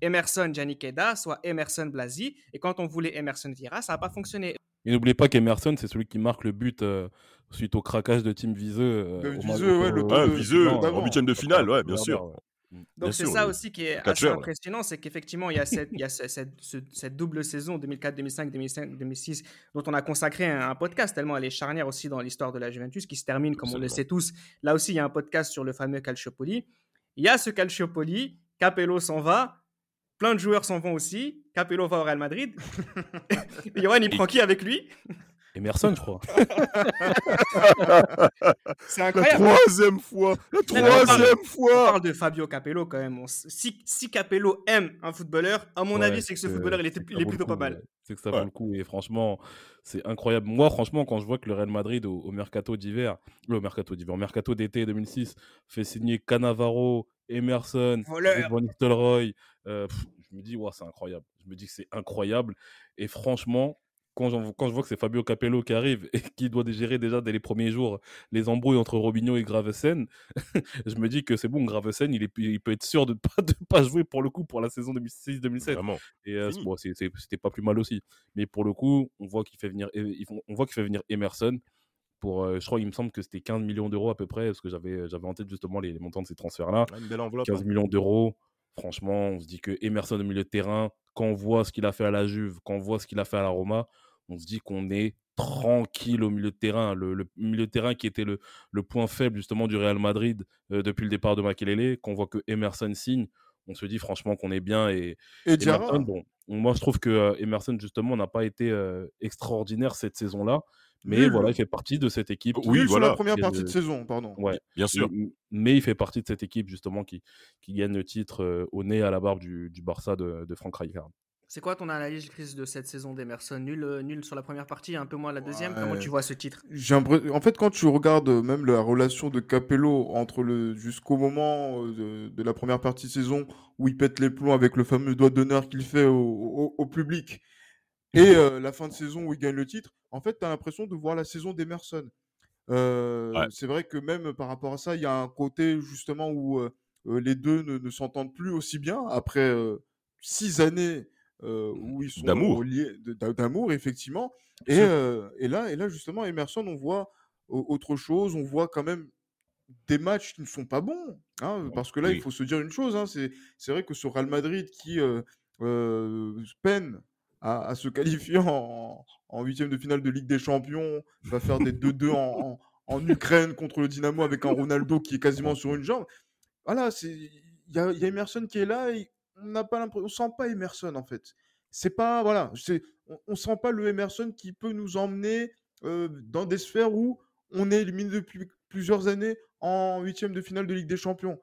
Speaker 3: Emerson, Gianni Keda, soit Emerson, Blasi. Et quand on voulait Emerson, Vieira, ça n'a pas fonctionné.
Speaker 6: Et n'oubliez pas qu'Emerson, c'est celui qui marque le but euh, suite au craquage de Team Viseux. euh,
Speaker 5: Viseux, ouais, le
Speaker 4: Ah,
Speaker 5: de-
Speaker 4: Viseux, en huitième de finale, ouais, bien sûr.
Speaker 6: Ouais.
Speaker 3: Donc c'est ça aussi qui est assez impressionnant, c'est qu'effectivement, il y a, cette, il y a ce- cette, ce- cette double saison 2004, 2005, 2005, 2006, dont on a consacré un, un podcast, tellement elle est charnière aussi dans l'histoire de la Juventus, qui se termine, comme on le sait tous. Là aussi, il y a un podcast sur le fameux Calciopoli. Il y a ce Calciopoli, Capello s'en va, plein de joueurs s'en vont aussi, Capello va au Real Madrid. (laughs) Johan, il prend qui avec lui?
Speaker 6: Emerson, je crois. (laughs)
Speaker 3: C'est
Speaker 4: La
Speaker 3: incroyable.
Speaker 4: troisième fois La
Speaker 3: Mais non, on parle-
Speaker 4: troisième
Speaker 3: On
Speaker 4: fois
Speaker 3: parle de Fabio Capello quand même. Si, si Capello aime un footballeur, à mon
Speaker 6: Ouais,
Speaker 3: avis, c'est que ce footballeur, il, est
Speaker 6: le
Speaker 3: plutôt pas mal.
Speaker 6: C'est que ça
Speaker 4: Ouais.
Speaker 6: vaut le coup. Et franchement, c'est incroyable. Moi, franchement, quand je vois que le Real Madrid au, au mercato d'hiver, au mercato d'hiver, mercato d'été 2006, fait signer Cannavaro, Emerson. Van Nistelrooy, euh, je me dis, ouais, c'est incroyable. Je me dis que c'est incroyable. Et franchement, quand, je vois que c'est Fabio Capello qui arrive (laughs) et qui doit gérer déjà dès les premiers jours les embrouilles entre Robinho et Gravesen, (laughs) je me dis que c'est bon, Gravesen, il, est, il peut être sûr de ne (laughs) pas, de pas jouer pour le coup pour la saison 2006-2007.
Speaker 4: Vraiment.
Speaker 6: Et euh, bon, c'était pas plus mal aussi. Mais pour le coup, on voit qu'il fait venir, on voit qu'il fait venir Emerson pour, euh, je crois, il me semble que c'était 15 millions d'euros à peu près, parce que j'avais, j'avais en tête justement les, les montants de ces transferts-là.
Speaker 4: Ouais, Une belle enveloppe.
Speaker 6: 15
Speaker 4: hein.
Speaker 6: millions d'euros. Franchement, on se dit que Emerson au milieu de terrain, quand on voit ce qu'il a fait à la Juve, quand on voit ce qu'il a fait à la Roma, on se dit qu'on est tranquille au milieu de terrain. Le, le milieu de terrain qui était le, le point faible justement du Real Madrid euh, depuis le départ de Makelele, qu'on voit que Emerson signe, on se dit franchement qu'on est bien et,
Speaker 5: Et
Speaker 6: bon, moi je trouve que euh, Emerson justement n'a pas été euh, extraordinaire cette saison-là, mais
Speaker 5: Nul.
Speaker 6: voilà, il fait partie de cette équipe. qui-
Speaker 4: Oui,
Speaker 5: sur la première partie de saison, pardon.
Speaker 6: Ouais,
Speaker 4: Bien sûr.
Speaker 6: Mais il fait partie de cette équipe justement qui, qui gagne le titre euh, au nez à la barbe du, du Barça de, de Franck Rijkaard.
Speaker 3: C'est quoi ton analyse, Chris, de cette saison d'Emerson? Nul, euh, nul sur la première partie, un peu moins la deuxième. Comment tu vois ce titre?
Speaker 5: En fait, quand tu regardes euh, même la relation de Capello entre le jusqu'au moment euh, de, de la première partie de saison où il pète les plombs avec le fameux doigt d'honneur qu'il fait au, au- au public et euh, la fin de saison où il gagne le titre, en fait, tu as l'impression de voir la saison d'Emerson. Euh,
Speaker 4: Ouais.
Speaker 5: C'est vrai que même par rapport à ça, il y a un côté justement où euh, les deux ne, ne s'entendent plus aussi bien après euh, six années euh, où ils sont
Speaker 4: D'amour.
Speaker 5: d'amour effectivement. Et, euh, et là, et là justement, Emerson, on voit au- autre chose, on voit quand même des matchs qui ne sont pas bons, hein, parce que là, il faut se dire une chose, hein, c'est c'est vrai que ce Real Madrid qui euh, peine à, à se qualifier en, huitième de finale de Ligue des Champions, va faire des 2-2 en, en- en Ukraine contre le Dynamo avec un Ronaldo qui est quasiment sur une jambe. Voilà, c'est il y a, il y a Emerson qui est là, et on n'a pas l'impression, on sent pas Emerson en fait. C'est pas voilà, c'est on, on sent pas le Emerson qui peut nous emmener euh, dans des sphères où on est éliminé depuis plusieurs années en huitième de finale de Ligue des Champions.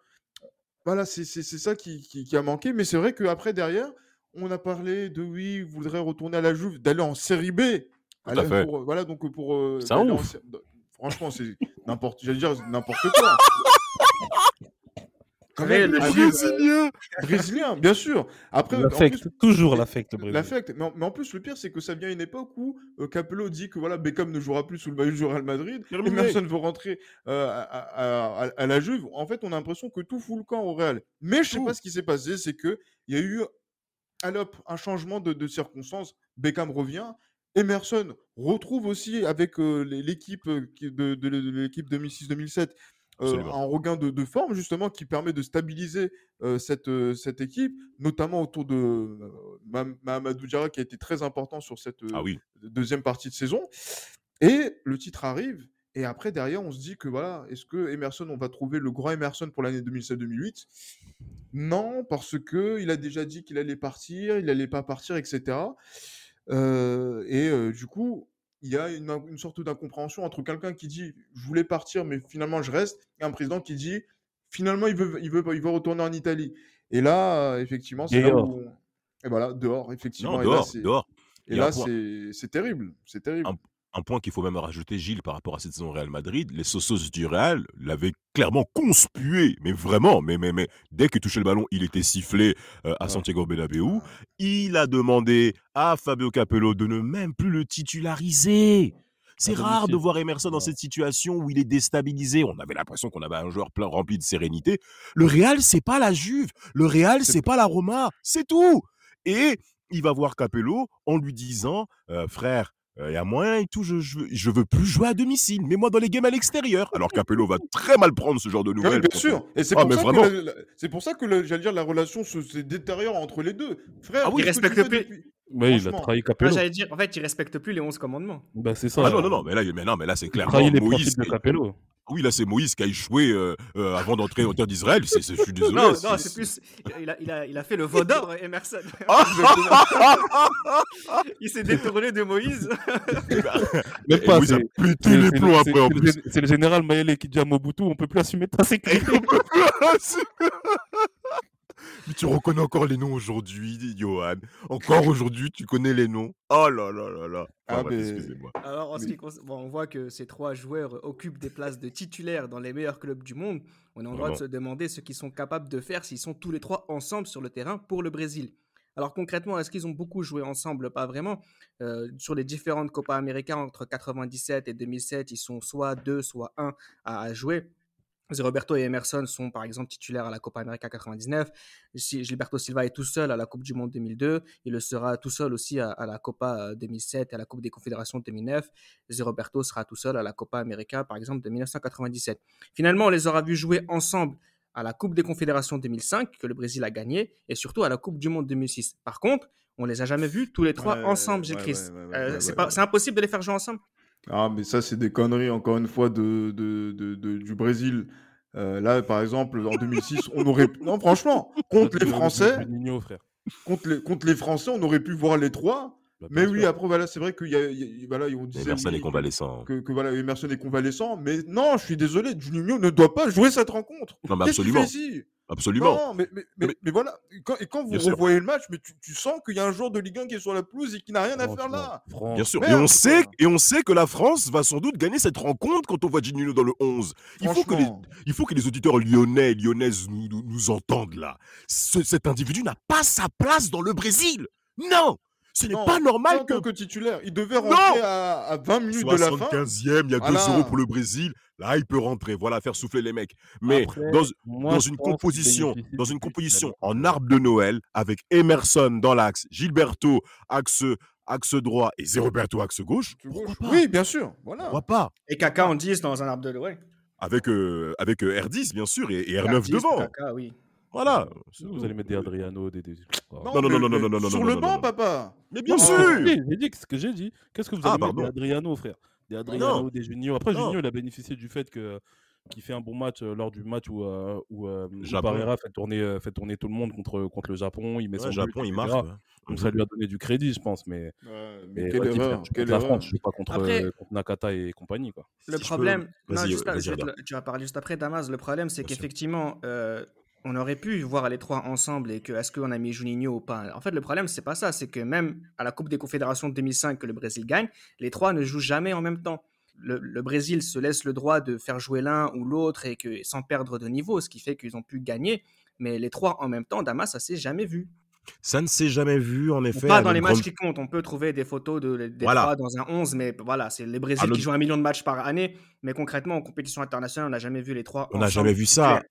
Speaker 5: Voilà, c'est ça qui, qui- qui a manqué. Mais c'est vrai qu'après, derrière, on a parlé de oui, voudrait retourner à la Juve, d'aller en série B.
Speaker 4: à
Speaker 5: pour, euh, voilà, donc pour. euh, en sé- de- Franchement, c'est n'importe. J'allais dire n'importe quoi. (laughs) Quand
Speaker 3: Ouais,
Speaker 5: même,
Speaker 3: le
Speaker 4: Brésilien
Speaker 5: Brésilien, bien sûr. Après,
Speaker 6: L'affect,
Speaker 5: plus,
Speaker 6: toujours l'affect, le Brésil.
Speaker 5: L'affect. Mais, en- mais en plus, le pire, c'est que ça vient à une époque où euh, Capello dit que voilà, Beckham ne jouera plus sous le maillot du Real Madrid.
Speaker 4: Terminé.
Speaker 5: Emerson veut rentrer euh, à, à- à- à la Juve. En fait, on a l'impression que tout fout le camp au Real. Mais je sais
Speaker 4: Tout.
Speaker 5: pas ce qui s'est passé, c'est que il y a eu allez un changement de, de circonstances. Beckham revient. Emerson retrouve aussi avec euh, l'équipe euh, de- de l'équipe 2006-2007 euh, un regain de, de forme justement qui permet de stabiliser euh, cette, euh, cette équipe, notamment autour de Mahamadou Diarra qui a été très important sur cette
Speaker 4: Ah oui.
Speaker 5: deuxième partie de saison. Et le titre arrive. Et après, derrière, on se dit que voilà, est-ce que Emerson, on va trouver le grand Emerson pour l'année 2007-2008 Non, parce que il a déjà dit qu'il allait partir, il allait pas partir, etc. Et du coup, il y a une, sorte d'incompréhension entre quelqu'un qui dit je voulais partir, mais finalement je reste, et un président qui dit finalement il veut, il veut, il veut retourner en Italie. Et là, euh, effectivement, c'est là où. Et voilà, dehors, effectivement.
Speaker 4: Non,
Speaker 5: et là,
Speaker 4: dehors.
Speaker 5: Et là, c'est c'est terrible. C'est terrible.
Speaker 4: un point qu'il faut même rajouter, Gilles, par rapport à cette saison Real Madrid, les Sosos du Real l'avaient clairement conspué, mais vraiment, mais, mais, mais dès qu'il touchait le ballon, il était sifflé euh, à. Santiago Bernabéu. Il a demandé à Fabio Capello de ne même plus le titulariser. C'est
Speaker 6: À
Speaker 4: rare de voir Emerson dans cette situation où il est déstabilisé. On avait l'impression qu'on avait un joueur plein rempli de sérénité. Le Real, c'est pas la Juve. Le Real,
Speaker 5: C'est
Speaker 4: c'est pas la Roma. C'est tout. Et il va voir Capello en lui disant, euh, frère, il y a moyen et tout, je, je, veux- je veux plus jouer à domicile, mets-moi dans les games à l'extérieur. Alors Capello va très mal prendre ce genre de
Speaker 5: Oui,
Speaker 4: nouvelles.
Speaker 5: bien
Speaker 4: contre-
Speaker 5: sûr. Et c'est
Speaker 4: Ah,
Speaker 5: pour,
Speaker 4: mais
Speaker 5: ça
Speaker 4: vraiment.
Speaker 5: pour ça que le- j'allais dire la relation se, se détériore entre les deux. Frère,
Speaker 3: Ah oui, il respecte
Speaker 5: fais
Speaker 3: plus.
Speaker 5: depuis-
Speaker 6: Ouais, il a trahi
Speaker 3: Ah,
Speaker 6: Capello.
Speaker 3: J'allais dire, en fait, il respecte plus les 11 commandements.
Speaker 6: Bah, c'est ça.
Speaker 4: Ah non, non, non, mais là, mais non, mais là c'est
Speaker 6: Il a
Speaker 4: clairement
Speaker 6: trahi les
Speaker 4: Moïse.
Speaker 6: principes de Capello.
Speaker 4: Oui, là, c'est Moïse qui a échoué euh, euh, avant d'entrer en terre d'Israël. Je suis désolé.
Speaker 3: Non,
Speaker 4: c'est-
Speaker 3: non, c'est plus. Il a, il, a, il a fait le veau d'or, Emerson. (laughs) il s'est détourné de Moïse. (laughs)
Speaker 6: Même
Speaker 4: Et
Speaker 6: pas.
Speaker 4: Moïse a
Speaker 6: c'est-
Speaker 4: pété les plombs
Speaker 6: c'est-
Speaker 4: après en
Speaker 6: c'est le
Speaker 4: plus.
Speaker 6: C'est le général Maëlle qui dit à Mobutu on peut plus assumer ta sécurité. (laughs)
Speaker 4: Mais tu reconnais encore les noms aujourd'hui, Johan. Encore aujourd'hui, tu connais les noms. Oh là là là là.
Speaker 5: Ah,
Speaker 4: Enfin, bref,
Speaker 5: mais-
Speaker 4: excusez-moi.
Speaker 3: Alors, en ce qui concerne- bon, on voit que ces trois joueurs occupent des places de titulaires dans les meilleurs clubs du monde. On est en droit de se demander ce qu'ils sont capables de faire s'ils sont tous les trois ensemble sur le terrain pour le Brésil. Alors concrètement, est-ce qu'ils ont beaucoup joué ensemble? Pas vraiment. Euh, sur les différentes Copa América entre 97 et 2007, ils sont soit deux, soit un à, à jouer. Zé Roberto et Emerson sont par exemple titulaires à la Copa América 99. Si Gilberto Silva est tout seul à la Coupe du Monde 2002, il le sera tout seul aussi à, à la Copa euh, 2007 et à la Coupe des Confédérations 2009. Zé Roberto sera tout seul à la Copa América par exemple de 1997. Finalement, on les aura vus jouer ensemble à la Coupe des Confédérations 2005 que le Brésil a gagné et surtout à la Coupe du Monde 2006. Par contre, on les a jamais vus tous les trois
Speaker 5: Ouais,
Speaker 3: ensemble, Gilles
Speaker 5: ouais,
Speaker 3: Christ.
Speaker 5: ouais,
Speaker 3: Euh, c'est impossible de les faire jouer ensemble?
Speaker 5: Ah, mais ça, c'est des conneries, encore une fois, de, de, de- de- du Brésil. Euh, là, par exemple, en 2006, on aurait. Non, franchement, contre les Français,
Speaker 6: frère.
Speaker 5: contre les, contre les Français, on aurait pu voir les trois.
Speaker 6: Bah,
Speaker 5: Mais
Speaker 6: bien
Speaker 5: oui,
Speaker 6: sûr.
Speaker 5: après, voilà, c'est vrai qu'il y a. il y a- voilà, on disait.
Speaker 4: Emerson
Speaker 5: oui,
Speaker 4: est convalescent.
Speaker 5: Que, que voilà, Emerson est convalescent. Mais non, je suis désolé, Juninho ne doit pas jouer cette rencontre.
Speaker 4: Non, mais
Speaker 5: Qu'est-ce qu'il
Speaker 4: absolument.
Speaker 5: fait ici?
Speaker 4: Absolument.
Speaker 5: Non, mais, mais, mais,
Speaker 4: Mais-
Speaker 5: mais voilà, et quand, et quand vous
Speaker 4: sûr.
Speaker 5: revoyez le match, mais tu, tu sens qu'il y a un joueur de Ligue 1 qui est sur la pelouse et qui n'a rien à faire là.
Speaker 4: Bien sûr.
Speaker 5: Merde,
Speaker 4: et, on sait,
Speaker 5: quoi.
Speaker 4: et on sait que la France va sans doute gagner cette rencontre quand on voit Gigno dans le 11. Il faut, que les, il faut que les auditeurs lyonnais et lyonnaises nous, nous, nous entendent là. Ce- cet individu n'a pas sa place dans le Brésil. Non Ce n'est pas normal
Speaker 5: en
Speaker 4: que
Speaker 5: tant que titulaire. Il devait rentrer à, à 20 minutes de la fin.
Speaker 4: 75e, il y a
Speaker 5: Voilà.
Speaker 4: 2-0 pour le Brésil. Là, il peut rentrer, voilà, faire souffler les mecs. Mais
Speaker 6: Après,
Speaker 4: dans,
Speaker 6: moi,
Speaker 4: dans
Speaker 6: je
Speaker 4: une composition, dans une composition en arbre de Noël avec Emerson dans l'axe, Gilberto axe axe droit et Zé Roberto axe gauche. Pourquoi pas?
Speaker 5: Oui, bien sûr. Voilà.
Speaker 4: Pourquoi pas?
Speaker 3: Et Kaka en 10 dans un arbre de l'Ouest.
Speaker 4: Avec euh, avec euh, R10 bien sûr et, et R9
Speaker 3: R10,
Speaker 4: devant.
Speaker 3: Kaka, oui.
Speaker 4: Voilà.
Speaker 6: Vous allez mettre des Adriano, des. des...
Speaker 4: Non, non, non,
Speaker 5: mais-
Speaker 4: non, non,
Speaker 5: mais
Speaker 4: non, non, non,
Speaker 5: Sur
Speaker 4: non,
Speaker 5: le banc, papa.
Speaker 4: Mais bien
Speaker 5: Non.
Speaker 4: sûr.
Speaker 6: Oui, j'ai dit ce que j'ai dit. Qu'est-ce que vous
Speaker 4: Ah,
Speaker 6: allez mettre des. Adriano, frère? Des
Speaker 4: Non.
Speaker 6: Adriano, des Juninho. Après. Juninho, il a bénéficié du fait que qu'il fait un bon match euh, lors du match où, euh, où, euh, où fait tourner, euh, fait tourner tout le monde contre, contre le Japon. Il met son
Speaker 4: Ouais,
Speaker 6: but,
Speaker 4: Japon, il
Speaker 6: etc.
Speaker 4: marque. ouais.
Speaker 6: Donc ça lui a donné du crédit, je pense. Mais,
Speaker 5: Ouais,
Speaker 6: mais
Speaker 5: mais quelle erreur.
Speaker 6: je
Speaker 5: Quelle
Speaker 6: la
Speaker 5: erreur.
Speaker 6: France, je suis pas contre,
Speaker 3: Après-
Speaker 6: euh, contre Nakata et compagnie. Quoi.
Speaker 3: Le
Speaker 4: Si
Speaker 3: problème,
Speaker 4: peux-
Speaker 3: non, juste, tu vas parler juste après, Damas. Le problème, c'est qu'effectivement, euh, on aurait pu voir les trois ensemble et que est-ce qu'on a mis Juninho ou pas? En fait, le problème, c'est pas ça. C'est que même à la Coupe des Confédérations de 2005 que le Brésil gagne, les trois ne jouent jamais en même temps. Le, le Brésil se laisse le droit de faire jouer l'un ou l'autre et que sans perdre de niveau, ce qui fait qu'ils ont pu gagner. Mais les trois en même temps, Damas, ça s'est jamais vu.
Speaker 4: Ça ne s'est jamais vu en effet.
Speaker 3: pas dans les matchs
Speaker 4: grande-
Speaker 3: qui comptent. On peut trouver des photos de, des
Speaker 4: Voilà.
Speaker 3: trois dans un 11, mais voilà, c'est les Brésil
Speaker 4: À notre-
Speaker 3: qui jouent un million de matchs par année. Mais concrètement, en compétition internationale, on n'a jamais vu les trois.
Speaker 4: On n'a jamais vu ça.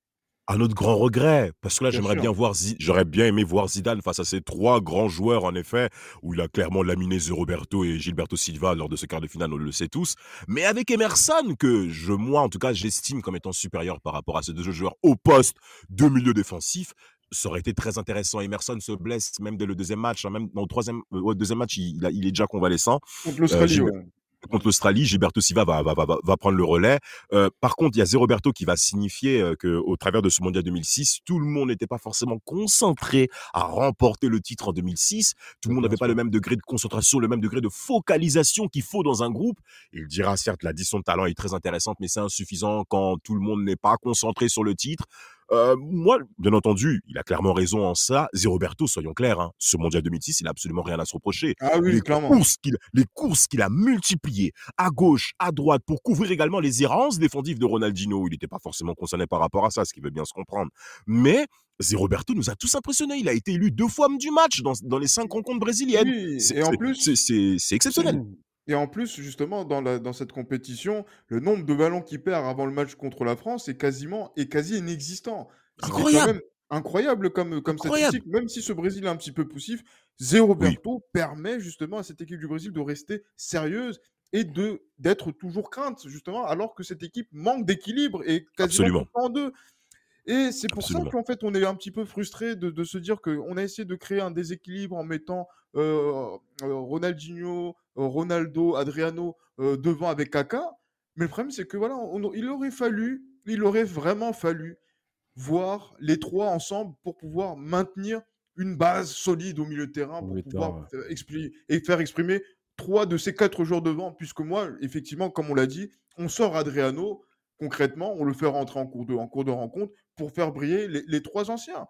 Speaker 4: À notre grand regret, parce que là, j'aimerais bien voir, j'aurais bien aimé voir Zidane face à ces trois grands joueurs, en effet, où il a clairement laminé Zé Roberto et Gilberto Silva lors de ce quart de finale, on le sait tous. Mais avec Emerson, que je, moi, en tout cas, j'estime comme étant supérieur par rapport à ces deux joueurs au poste de milieu défensif, ça aurait été très intéressant. Emerson se blesse même dès le deuxième match, hein, même dans le troisième, euh, au deuxième match, il, il a- il est déjà convalescent
Speaker 5: Contre l'Australie,
Speaker 4: Gilles-
Speaker 5: ouais.
Speaker 4: Contre l'Australie, Gilberto Silva va, va, va, va- prendre le relais. Euh, par contre, il y a Zé Roberto qui va signifier euh, que au travers de ce mondial 2006, tout le monde n'était pas forcément concentré à remporter le titre en 2006. Tout le monde n'avait pas le même degré de concentration, le même degré de focalisation qu'il faut dans un groupe. Il dira certes l'addition de talent est très intéressante, mais c'est insuffisant quand tout le monde n'est pas concentré sur le titre. Euh, moi, bien entendu, il a clairement raison en ça. Zé Roberto, soyons clairs, hein, ce mondial 2006, il a absolument rien à se reprocher.
Speaker 5: Ah oui,
Speaker 4: les
Speaker 5: clairement.
Speaker 4: courses qu'il les courses qu'il a multipliées à gauche, à droite pour couvrir également les errances défensives de Ronaldinho. Il n'était pas forcément concerné par rapport à ça, ce qui veut bien se comprendre. Mais Zé Roberto nous a tous impressionnés. Il a été élu deux fois homme du match dans, dans les cinq rencontres brésiliennes.
Speaker 5: Oui, et en plus,
Speaker 4: c'est exceptionnel.
Speaker 5: Et en plus, justement, dans, la, dans cette compétition, le nombre de ballons qu'il perd avant le match contre la France est quasiment est quasi inexistant. Est quand
Speaker 4: Incroyable.
Speaker 5: même incroyable comme, comme
Speaker 4: Incroyable.
Speaker 5: statistique. Même si ce Brésil est un petit peu poussif, Zé Roberto permet justement à cette équipe du Brésil de rester sérieuse et de d'être toujours crainte, justement, alors que cette équipe manque d'équilibre et quasiment en deux. Et c'est pour
Speaker 4: Absolument.
Speaker 5: ça qu'en fait, on est un petit peu frustré de, de se dire qu'on a essayé de créer un déséquilibre en mettant euh, euh, Ronaldinho, euh, Ronaldo, Adriano euh, devant avec Kaka. Mais le problème, c'est que voilà, on- il aurait fallu, il aurait vraiment fallu voir les trois ensemble pour pouvoir maintenir une base solide au milieu de terrain, pour pouvoir faire et faire exprimer trois de ces quatre joueurs devant. Puisque moi, effectivement, comme on l'a dit, on sort Adriano, concrètement, on le fait rentrer en cours de, en cours de rencontre pour faire briller les, les trois anciens.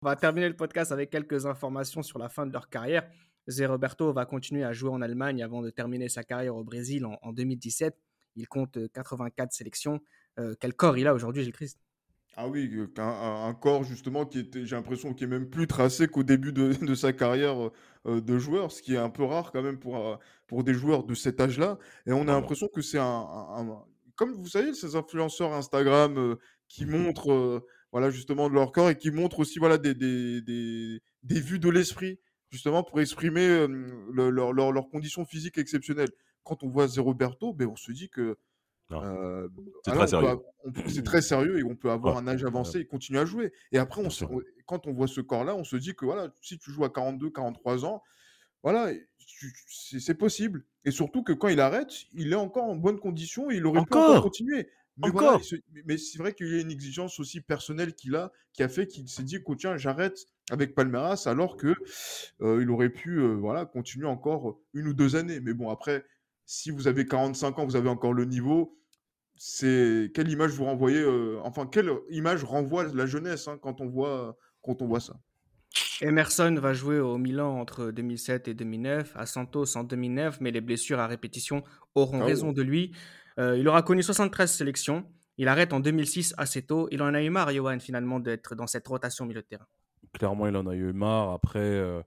Speaker 3: On va terminer le podcast avec quelques informations sur la fin de leur carrière. Zé Roberto va continuer à jouer en Allemagne avant de terminer sa carrière au Brésil en, en 2017. Il compte euh, 84 sélections. Euh, quel corps il a aujourd'hui, Gilles Christ
Speaker 5: Ah oui, euh, un, un corps justement qui était, j'ai l'impression, qui est même plus tracé qu'au début de, (laughs) de sa carrière euh, euh, de joueur, ce qui est un peu rare quand même pour, euh, pour des joueurs de cet âge-là. Et on a l'impression que c'est un, un- un- comme vous savez, ces influenceurs Instagram euh, qui (laughs) montrent, euh, voilà, justement de leur corps et qui montrent aussi, voilà, des, des, des, des vues de l'esprit, justement pour exprimer le- leur- leur- leurs conditions physiques exceptionnelles. Quand on voit Zé Roberto, ben, on se dit que euh,
Speaker 4: C'est
Speaker 5: voilà,
Speaker 4: très (clears throat)
Speaker 5: très sérieux et on peut avoir
Speaker 4: Ouais,
Speaker 5: un âge avancé et continuer à jouer. Et après, on quand on voit ce corps-là, on se dit que voilà, si tu joues à 42, 43 ans, voilà, c'est possible. Et surtout que quand il arrête, il est encore en bonne condition et il aurait pu encore
Speaker 4: Encore
Speaker 5: continuer. Mais voilà,
Speaker 4: Encore
Speaker 5: c'est vrai qu'il y a une exigence aussi personnelle qu'il a, qui a fait qu'il s'est dit, que, tiens, j'arrête avec Palmeiras, alors que euh, il aurait pu euh, voilà, continuer encore une ou deux années. Mais bon, après, si vous avez 45 ans, vous avez encore le niveau, c'est quelle image vous renvoyez, euh, enfin, quelle image renvoie la jeunesse hein, quand, on voit, quand on voit ça?
Speaker 3: Emerson va jouer au Milan entre 2007 et 2009, à Santos en 2009, mais les blessures à répétition auront
Speaker 5: Ah
Speaker 3: raison de lui. Il aura connu 73 sélections. Il arrête en 2006 assez tôt. Il en a eu marre, Johan, finalement, d'être dans cette rotation milieu de terrain.
Speaker 6: Clairement, il en a eu marre. Après, euh,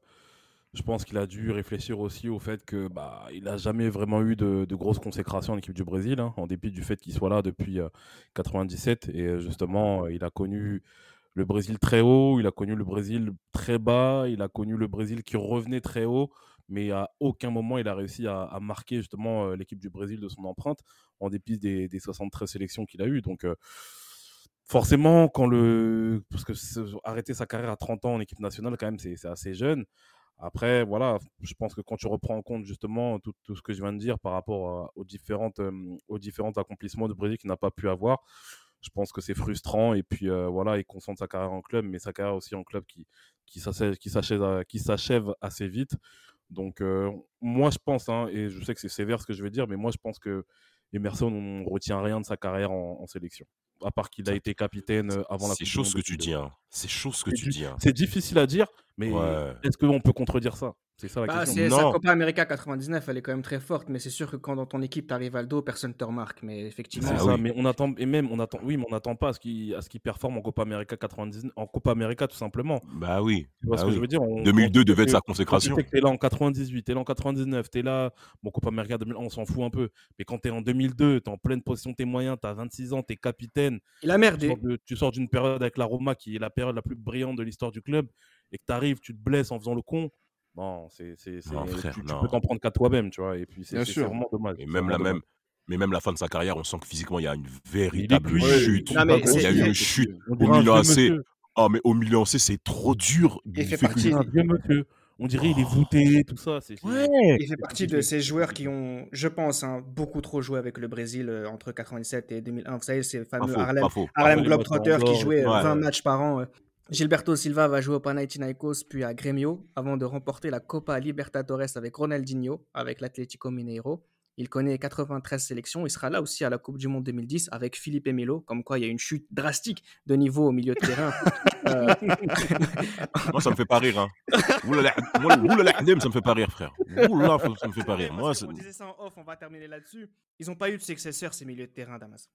Speaker 6: je pense qu'il a dû réfléchir aussi au fait que bah, il n'a jamais vraiment eu de, de grosses consécrations en équipe du Brésil, hein, en dépit du fait qu'il soit là depuis euh, 97. Et euh, justement, euh, il a connu le Brésil très haut, il a connu le Brésil très bas, il a connu le Brésil qui revenait très haut, mais à aucun moment il a réussi à, marquer justement euh, l'équipe du Brésil de son empreinte, en dépit des, des 73 sélections qu'il a eues. Donc, euh, forcément, quand le. Parce que arrêter sa carrière à 30 ans en équipe nationale, quand c'est assez jeune. Après, voilà, je pense que quand tu reprends en compte justement tout, tout ce que je viens de dire par rapport aux, différentes, euh, différents accomplissements du Brésil qu'il n'a pas pu avoir, je pense que c'est frustrant. Et puis euh, voilà, il concentre sa carrière en club, mais sa carrière aussi en club qui, qui s'achève qui s'achève assez vite. Donc, euh, moi, je pense, hein, et je sais que c'est sévère ce que je vais dire, mais moi, je pense que Emerson, on retient rien de sa carrière en sélection. À part qu'il a été capitaine euh, avant la
Speaker 4: C'est chaud ce que tu
Speaker 6: 2002.
Speaker 4: dis. Hein. C'est chaud ce que tu dis. hein.
Speaker 6: C'est difficile à dire, mais
Speaker 4: Ouais.
Speaker 6: est-ce qu'on peut contredire ça? C'est ça la
Speaker 3: Bah,
Speaker 6: question.
Speaker 3: c'est sa. Copa América 99, elle est quand même très forte, mais c'est sûr que quand dans ton équipe tu arrives à le dos, personne ne te remarque. Mais effectivement,
Speaker 6: C'est
Speaker 4: Ah
Speaker 6: ça,
Speaker 4: oui.
Speaker 6: mais on attend et même on attend oui, mais on n'attend pas à ce qu'il à ce qu'il performe en Copa América 99 en Copa América tout simplement.
Speaker 4: Bah oui.
Speaker 6: Tu vois
Speaker 4: bah
Speaker 6: ce que
Speaker 4: oui.
Speaker 6: je veux dire? On-
Speaker 4: 2002
Speaker 6: quand tu
Speaker 4: devait être sa
Speaker 6: tu
Speaker 4: consécration.
Speaker 6: sais que t'es là en 98, t'es là en 99, t'es là, bon Copa América 2001, on s'en fout un peu, mais quand t'es en 2002, t'es en pleine possession de tes moyens, t'as 26 ans, t'es capitaine,
Speaker 3: il a
Speaker 6: tu
Speaker 3: merdé.
Speaker 6: tu sors d'une période avec la Roma qui est la période la plus brillante de l'histoire du club, et que t'arrives, tu te blesses en faisant le con, bon, c'est, c'est, c'est-
Speaker 4: Non, frère,
Speaker 6: tu, tu
Speaker 4: non.
Speaker 6: peux t'en prendre qu'à toi-même, tu vois, et puis c'est,
Speaker 5: Bien
Speaker 6: c'est-
Speaker 5: sûr.
Speaker 6: c'est vraiment dommage.
Speaker 4: Et même la même, mais même la fin de sa carrière, on sent que physiquement il y a une véritable chute.
Speaker 3: Non, mais
Speaker 4: il y a eu une chute. Au
Speaker 6: vieux
Speaker 4: AC, oh mais au Milan AC c'est trop dur.
Speaker 3: Il fait
Speaker 4: fait
Speaker 3: partie-
Speaker 6: vieux monsieur. On dirait il est voûté, tout ça. C'est,
Speaker 4: Ouais.
Speaker 3: Il fait partie de ces joueurs qui ont, je pense, hein, beaucoup trop joué avec le Brésil euh, entre 97 et 2001. Vous savez, ces fameux
Speaker 4: faux,
Speaker 3: Harlem, Harlem Globetrotters qui jouaient euh,
Speaker 4: ouais,
Speaker 3: 20
Speaker 4: ouais.
Speaker 3: matchs par an. euh. Gilberto Silva va jouer au Panathinaikos puis à Grêmio avant de remporter la Copa Libertadores avec Ronaldinho, avec l'Atlético Mineiro. Il connaît 93 sélections. Il sera là aussi à la Coupe du Monde 2010 avec Philippe Melo. Comme quoi, il y a une chute drastique de niveau au milieu de terrain. (laughs) Euh,
Speaker 4: Moi, ça me fait pas rire. Hein. Oulala, ça me fait pas rire, frère. Oulala, ça me fait pas rire. Moi,
Speaker 3: qu'on disait ça en off, on va terminer là-dessus. Ils n'ont pas eu de successeur, ces milieux de terrain, Damas.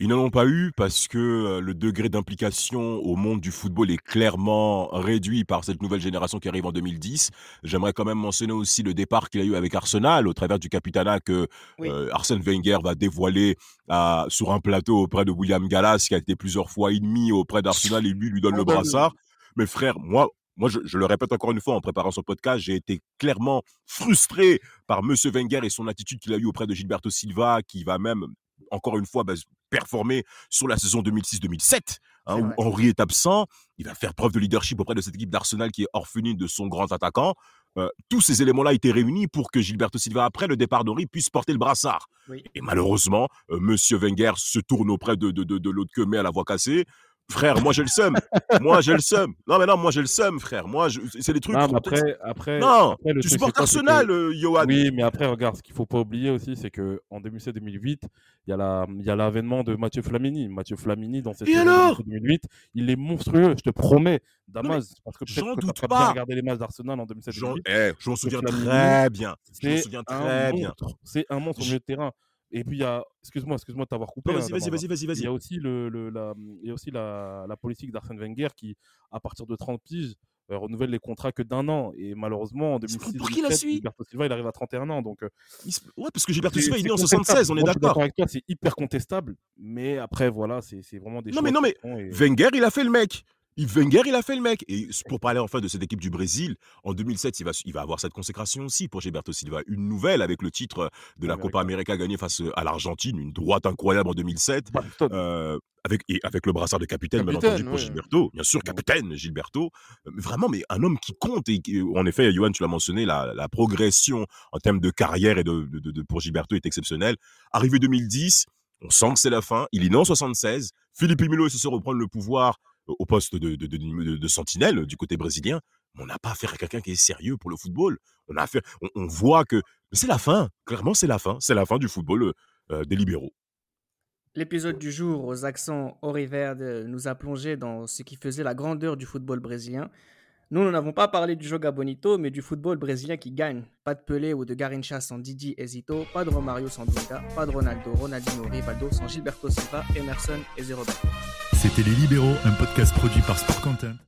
Speaker 4: Ils n'en ont pas eu parce que euh, le degré d'implication au monde du football est clairement réduit par cette nouvelle génération qui arrive en 2010. J'aimerais quand même mentionner aussi le départ qu'il a eu avec Arsenal au travers du capitana que
Speaker 3: Oui.
Speaker 4: euh, Arsène Wenger va dévoiler à- sur un plateau auprès de William Gallas qui a été plusieurs fois ennemi auprès d'Arsenal et lui lui donne le brassard. Mais frère, moi, moi je, je le répète encore une fois en préparant ce podcast, j'ai été clairement frustré par Monsieur Wenger et son attitude qu'il a eue auprès de Gilberto Silva qui va même encore une fois bah, performer sur la saison 2006-2007 hein, où. Henry est absent. Il va faire preuve de leadership auprès de cette équipe d'Arsenal qui est orpheline de son grand attaquant. Euh, tous ces éléments-là étaient réunis pour que Gilberto Silva, après le départ d'Henry, puisse porter le brassard.
Speaker 3: Oui.
Speaker 4: Et malheureusement, euh, Monsieur Wenger se tourne auprès de, de, de, de l'autre que mais à la voix cassée. Frère, moi j'ai le seum. moi j'ai le seum. Non mais non, moi j'ai le seum, frère. Moi, je- c'est des trucs.
Speaker 6: Non, mais après, après,
Speaker 4: Non,
Speaker 6: après, le
Speaker 4: tu
Speaker 6: truc,
Speaker 4: supportes
Speaker 6: que-
Speaker 4: Arsenal, euh, Johan.
Speaker 6: Oui, mais après, regarde, ce qu'il faut pas oublier aussi, c'est que en 2007-2008, il y a la- il y a l'avènement de Mathieu Flamini. Mathieu Flamini, dans cette
Speaker 4: alors
Speaker 6: 2008, il est monstrueux, je te promets. Damas, parce que
Speaker 4: j'en doute
Speaker 6: pas bien regardé les matchs d'Arsenal en
Speaker 4: J'en
Speaker 6: 2007-2008.
Speaker 4: eh, je m'en souviens
Speaker 6: Flamini,
Speaker 4: très bien. Je m'en souviens très bien.
Speaker 6: C'est un monstre au milieu de terrain. Et puis il y a, excuse-moi, excuse-moi de t'avoir coupé. Hein,
Speaker 4: Vas-y, vas-y, vas-y, vas-y,
Speaker 6: Il y a aussi, le, le- la, il y a aussi la, la politique d'Arsène Wenger qui, à partir de 30 piges, euh, renouvelle les contrats que d'un an. Et malheureusement, en
Speaker 4: C'est
Speaker 6: 2006
Speaker 4: pour qui la suit?
Speaker 6: Gilberto Silva, il arrive à 31 ans. Donc, euh,
Speaker 4: se- Ouais, parce que Gilberto Silva, il est né en
Speaker 6: contestable.
Speaker 4: 76, on est d'accord.
Speaker 6: c'est hyper contestable. Mais après, voilà, c'est vraiment des
Speaker 4: Non, mais non, mais
Speaker 6: et-
Speaker 4: Wenger, il a fait le mec. Il- Wenger, il a fait le mec. Et pour parler enfin de cette équipe du Brésil, en 2007, il va, il va avoir cette consécration aussi pour Gilberto Silva. Une nouvelle avec le titre de la Copa América gagné face à l'Argentine, une droite incroyable en 2007.
Speaker 6: Boston.
Speaker 4: Euh, avec, et avec le brassard de capitaine, bien
Speaker 5: Capitaine,
Speaker 4: entendu, pour. Gilberto. Bien sûr, capitaine Gilberto. Euh, Vraiment, mais un homme qui compte. Et qui- en effet, Johan, tu l'as mentionné, la, la progression en termes de carrière et de, de- de- pour Gilberto est exceptionnelle. Arrivé 2010, on sent que c'est la fin. Il est né en 76. Philippe est censé reprendre le pouvoir euh, au poste de, de, de- de- de sentinelle du côté brésilien. On n'a pas affaire à quelqu'un qui est sérieux pour le football. On, a affaire, on, on voit que c'est la fin. Clairement, c'est la fin. C'est la fin du football euh, euh, des libéraux.
Speaker 3: L'épisode du jour aux accents oriverdes nous a plongé dans ce qui faisait la grandeur du football brésilien. Nous, nous n'avons pas parlé du Joga Bonito, mais du football brésilien qui gagne. Pas de Pelé ou de Garincha sans Didi et Zito, pas de Romario sans Dunga, pas de Ronaldo, Ronaldinho, Rivaldo sans Gilberto Silva, Emerson et Zé Roberto.
Speaker 2: C'était Les Libéraux, un podcast produit par Sport Content.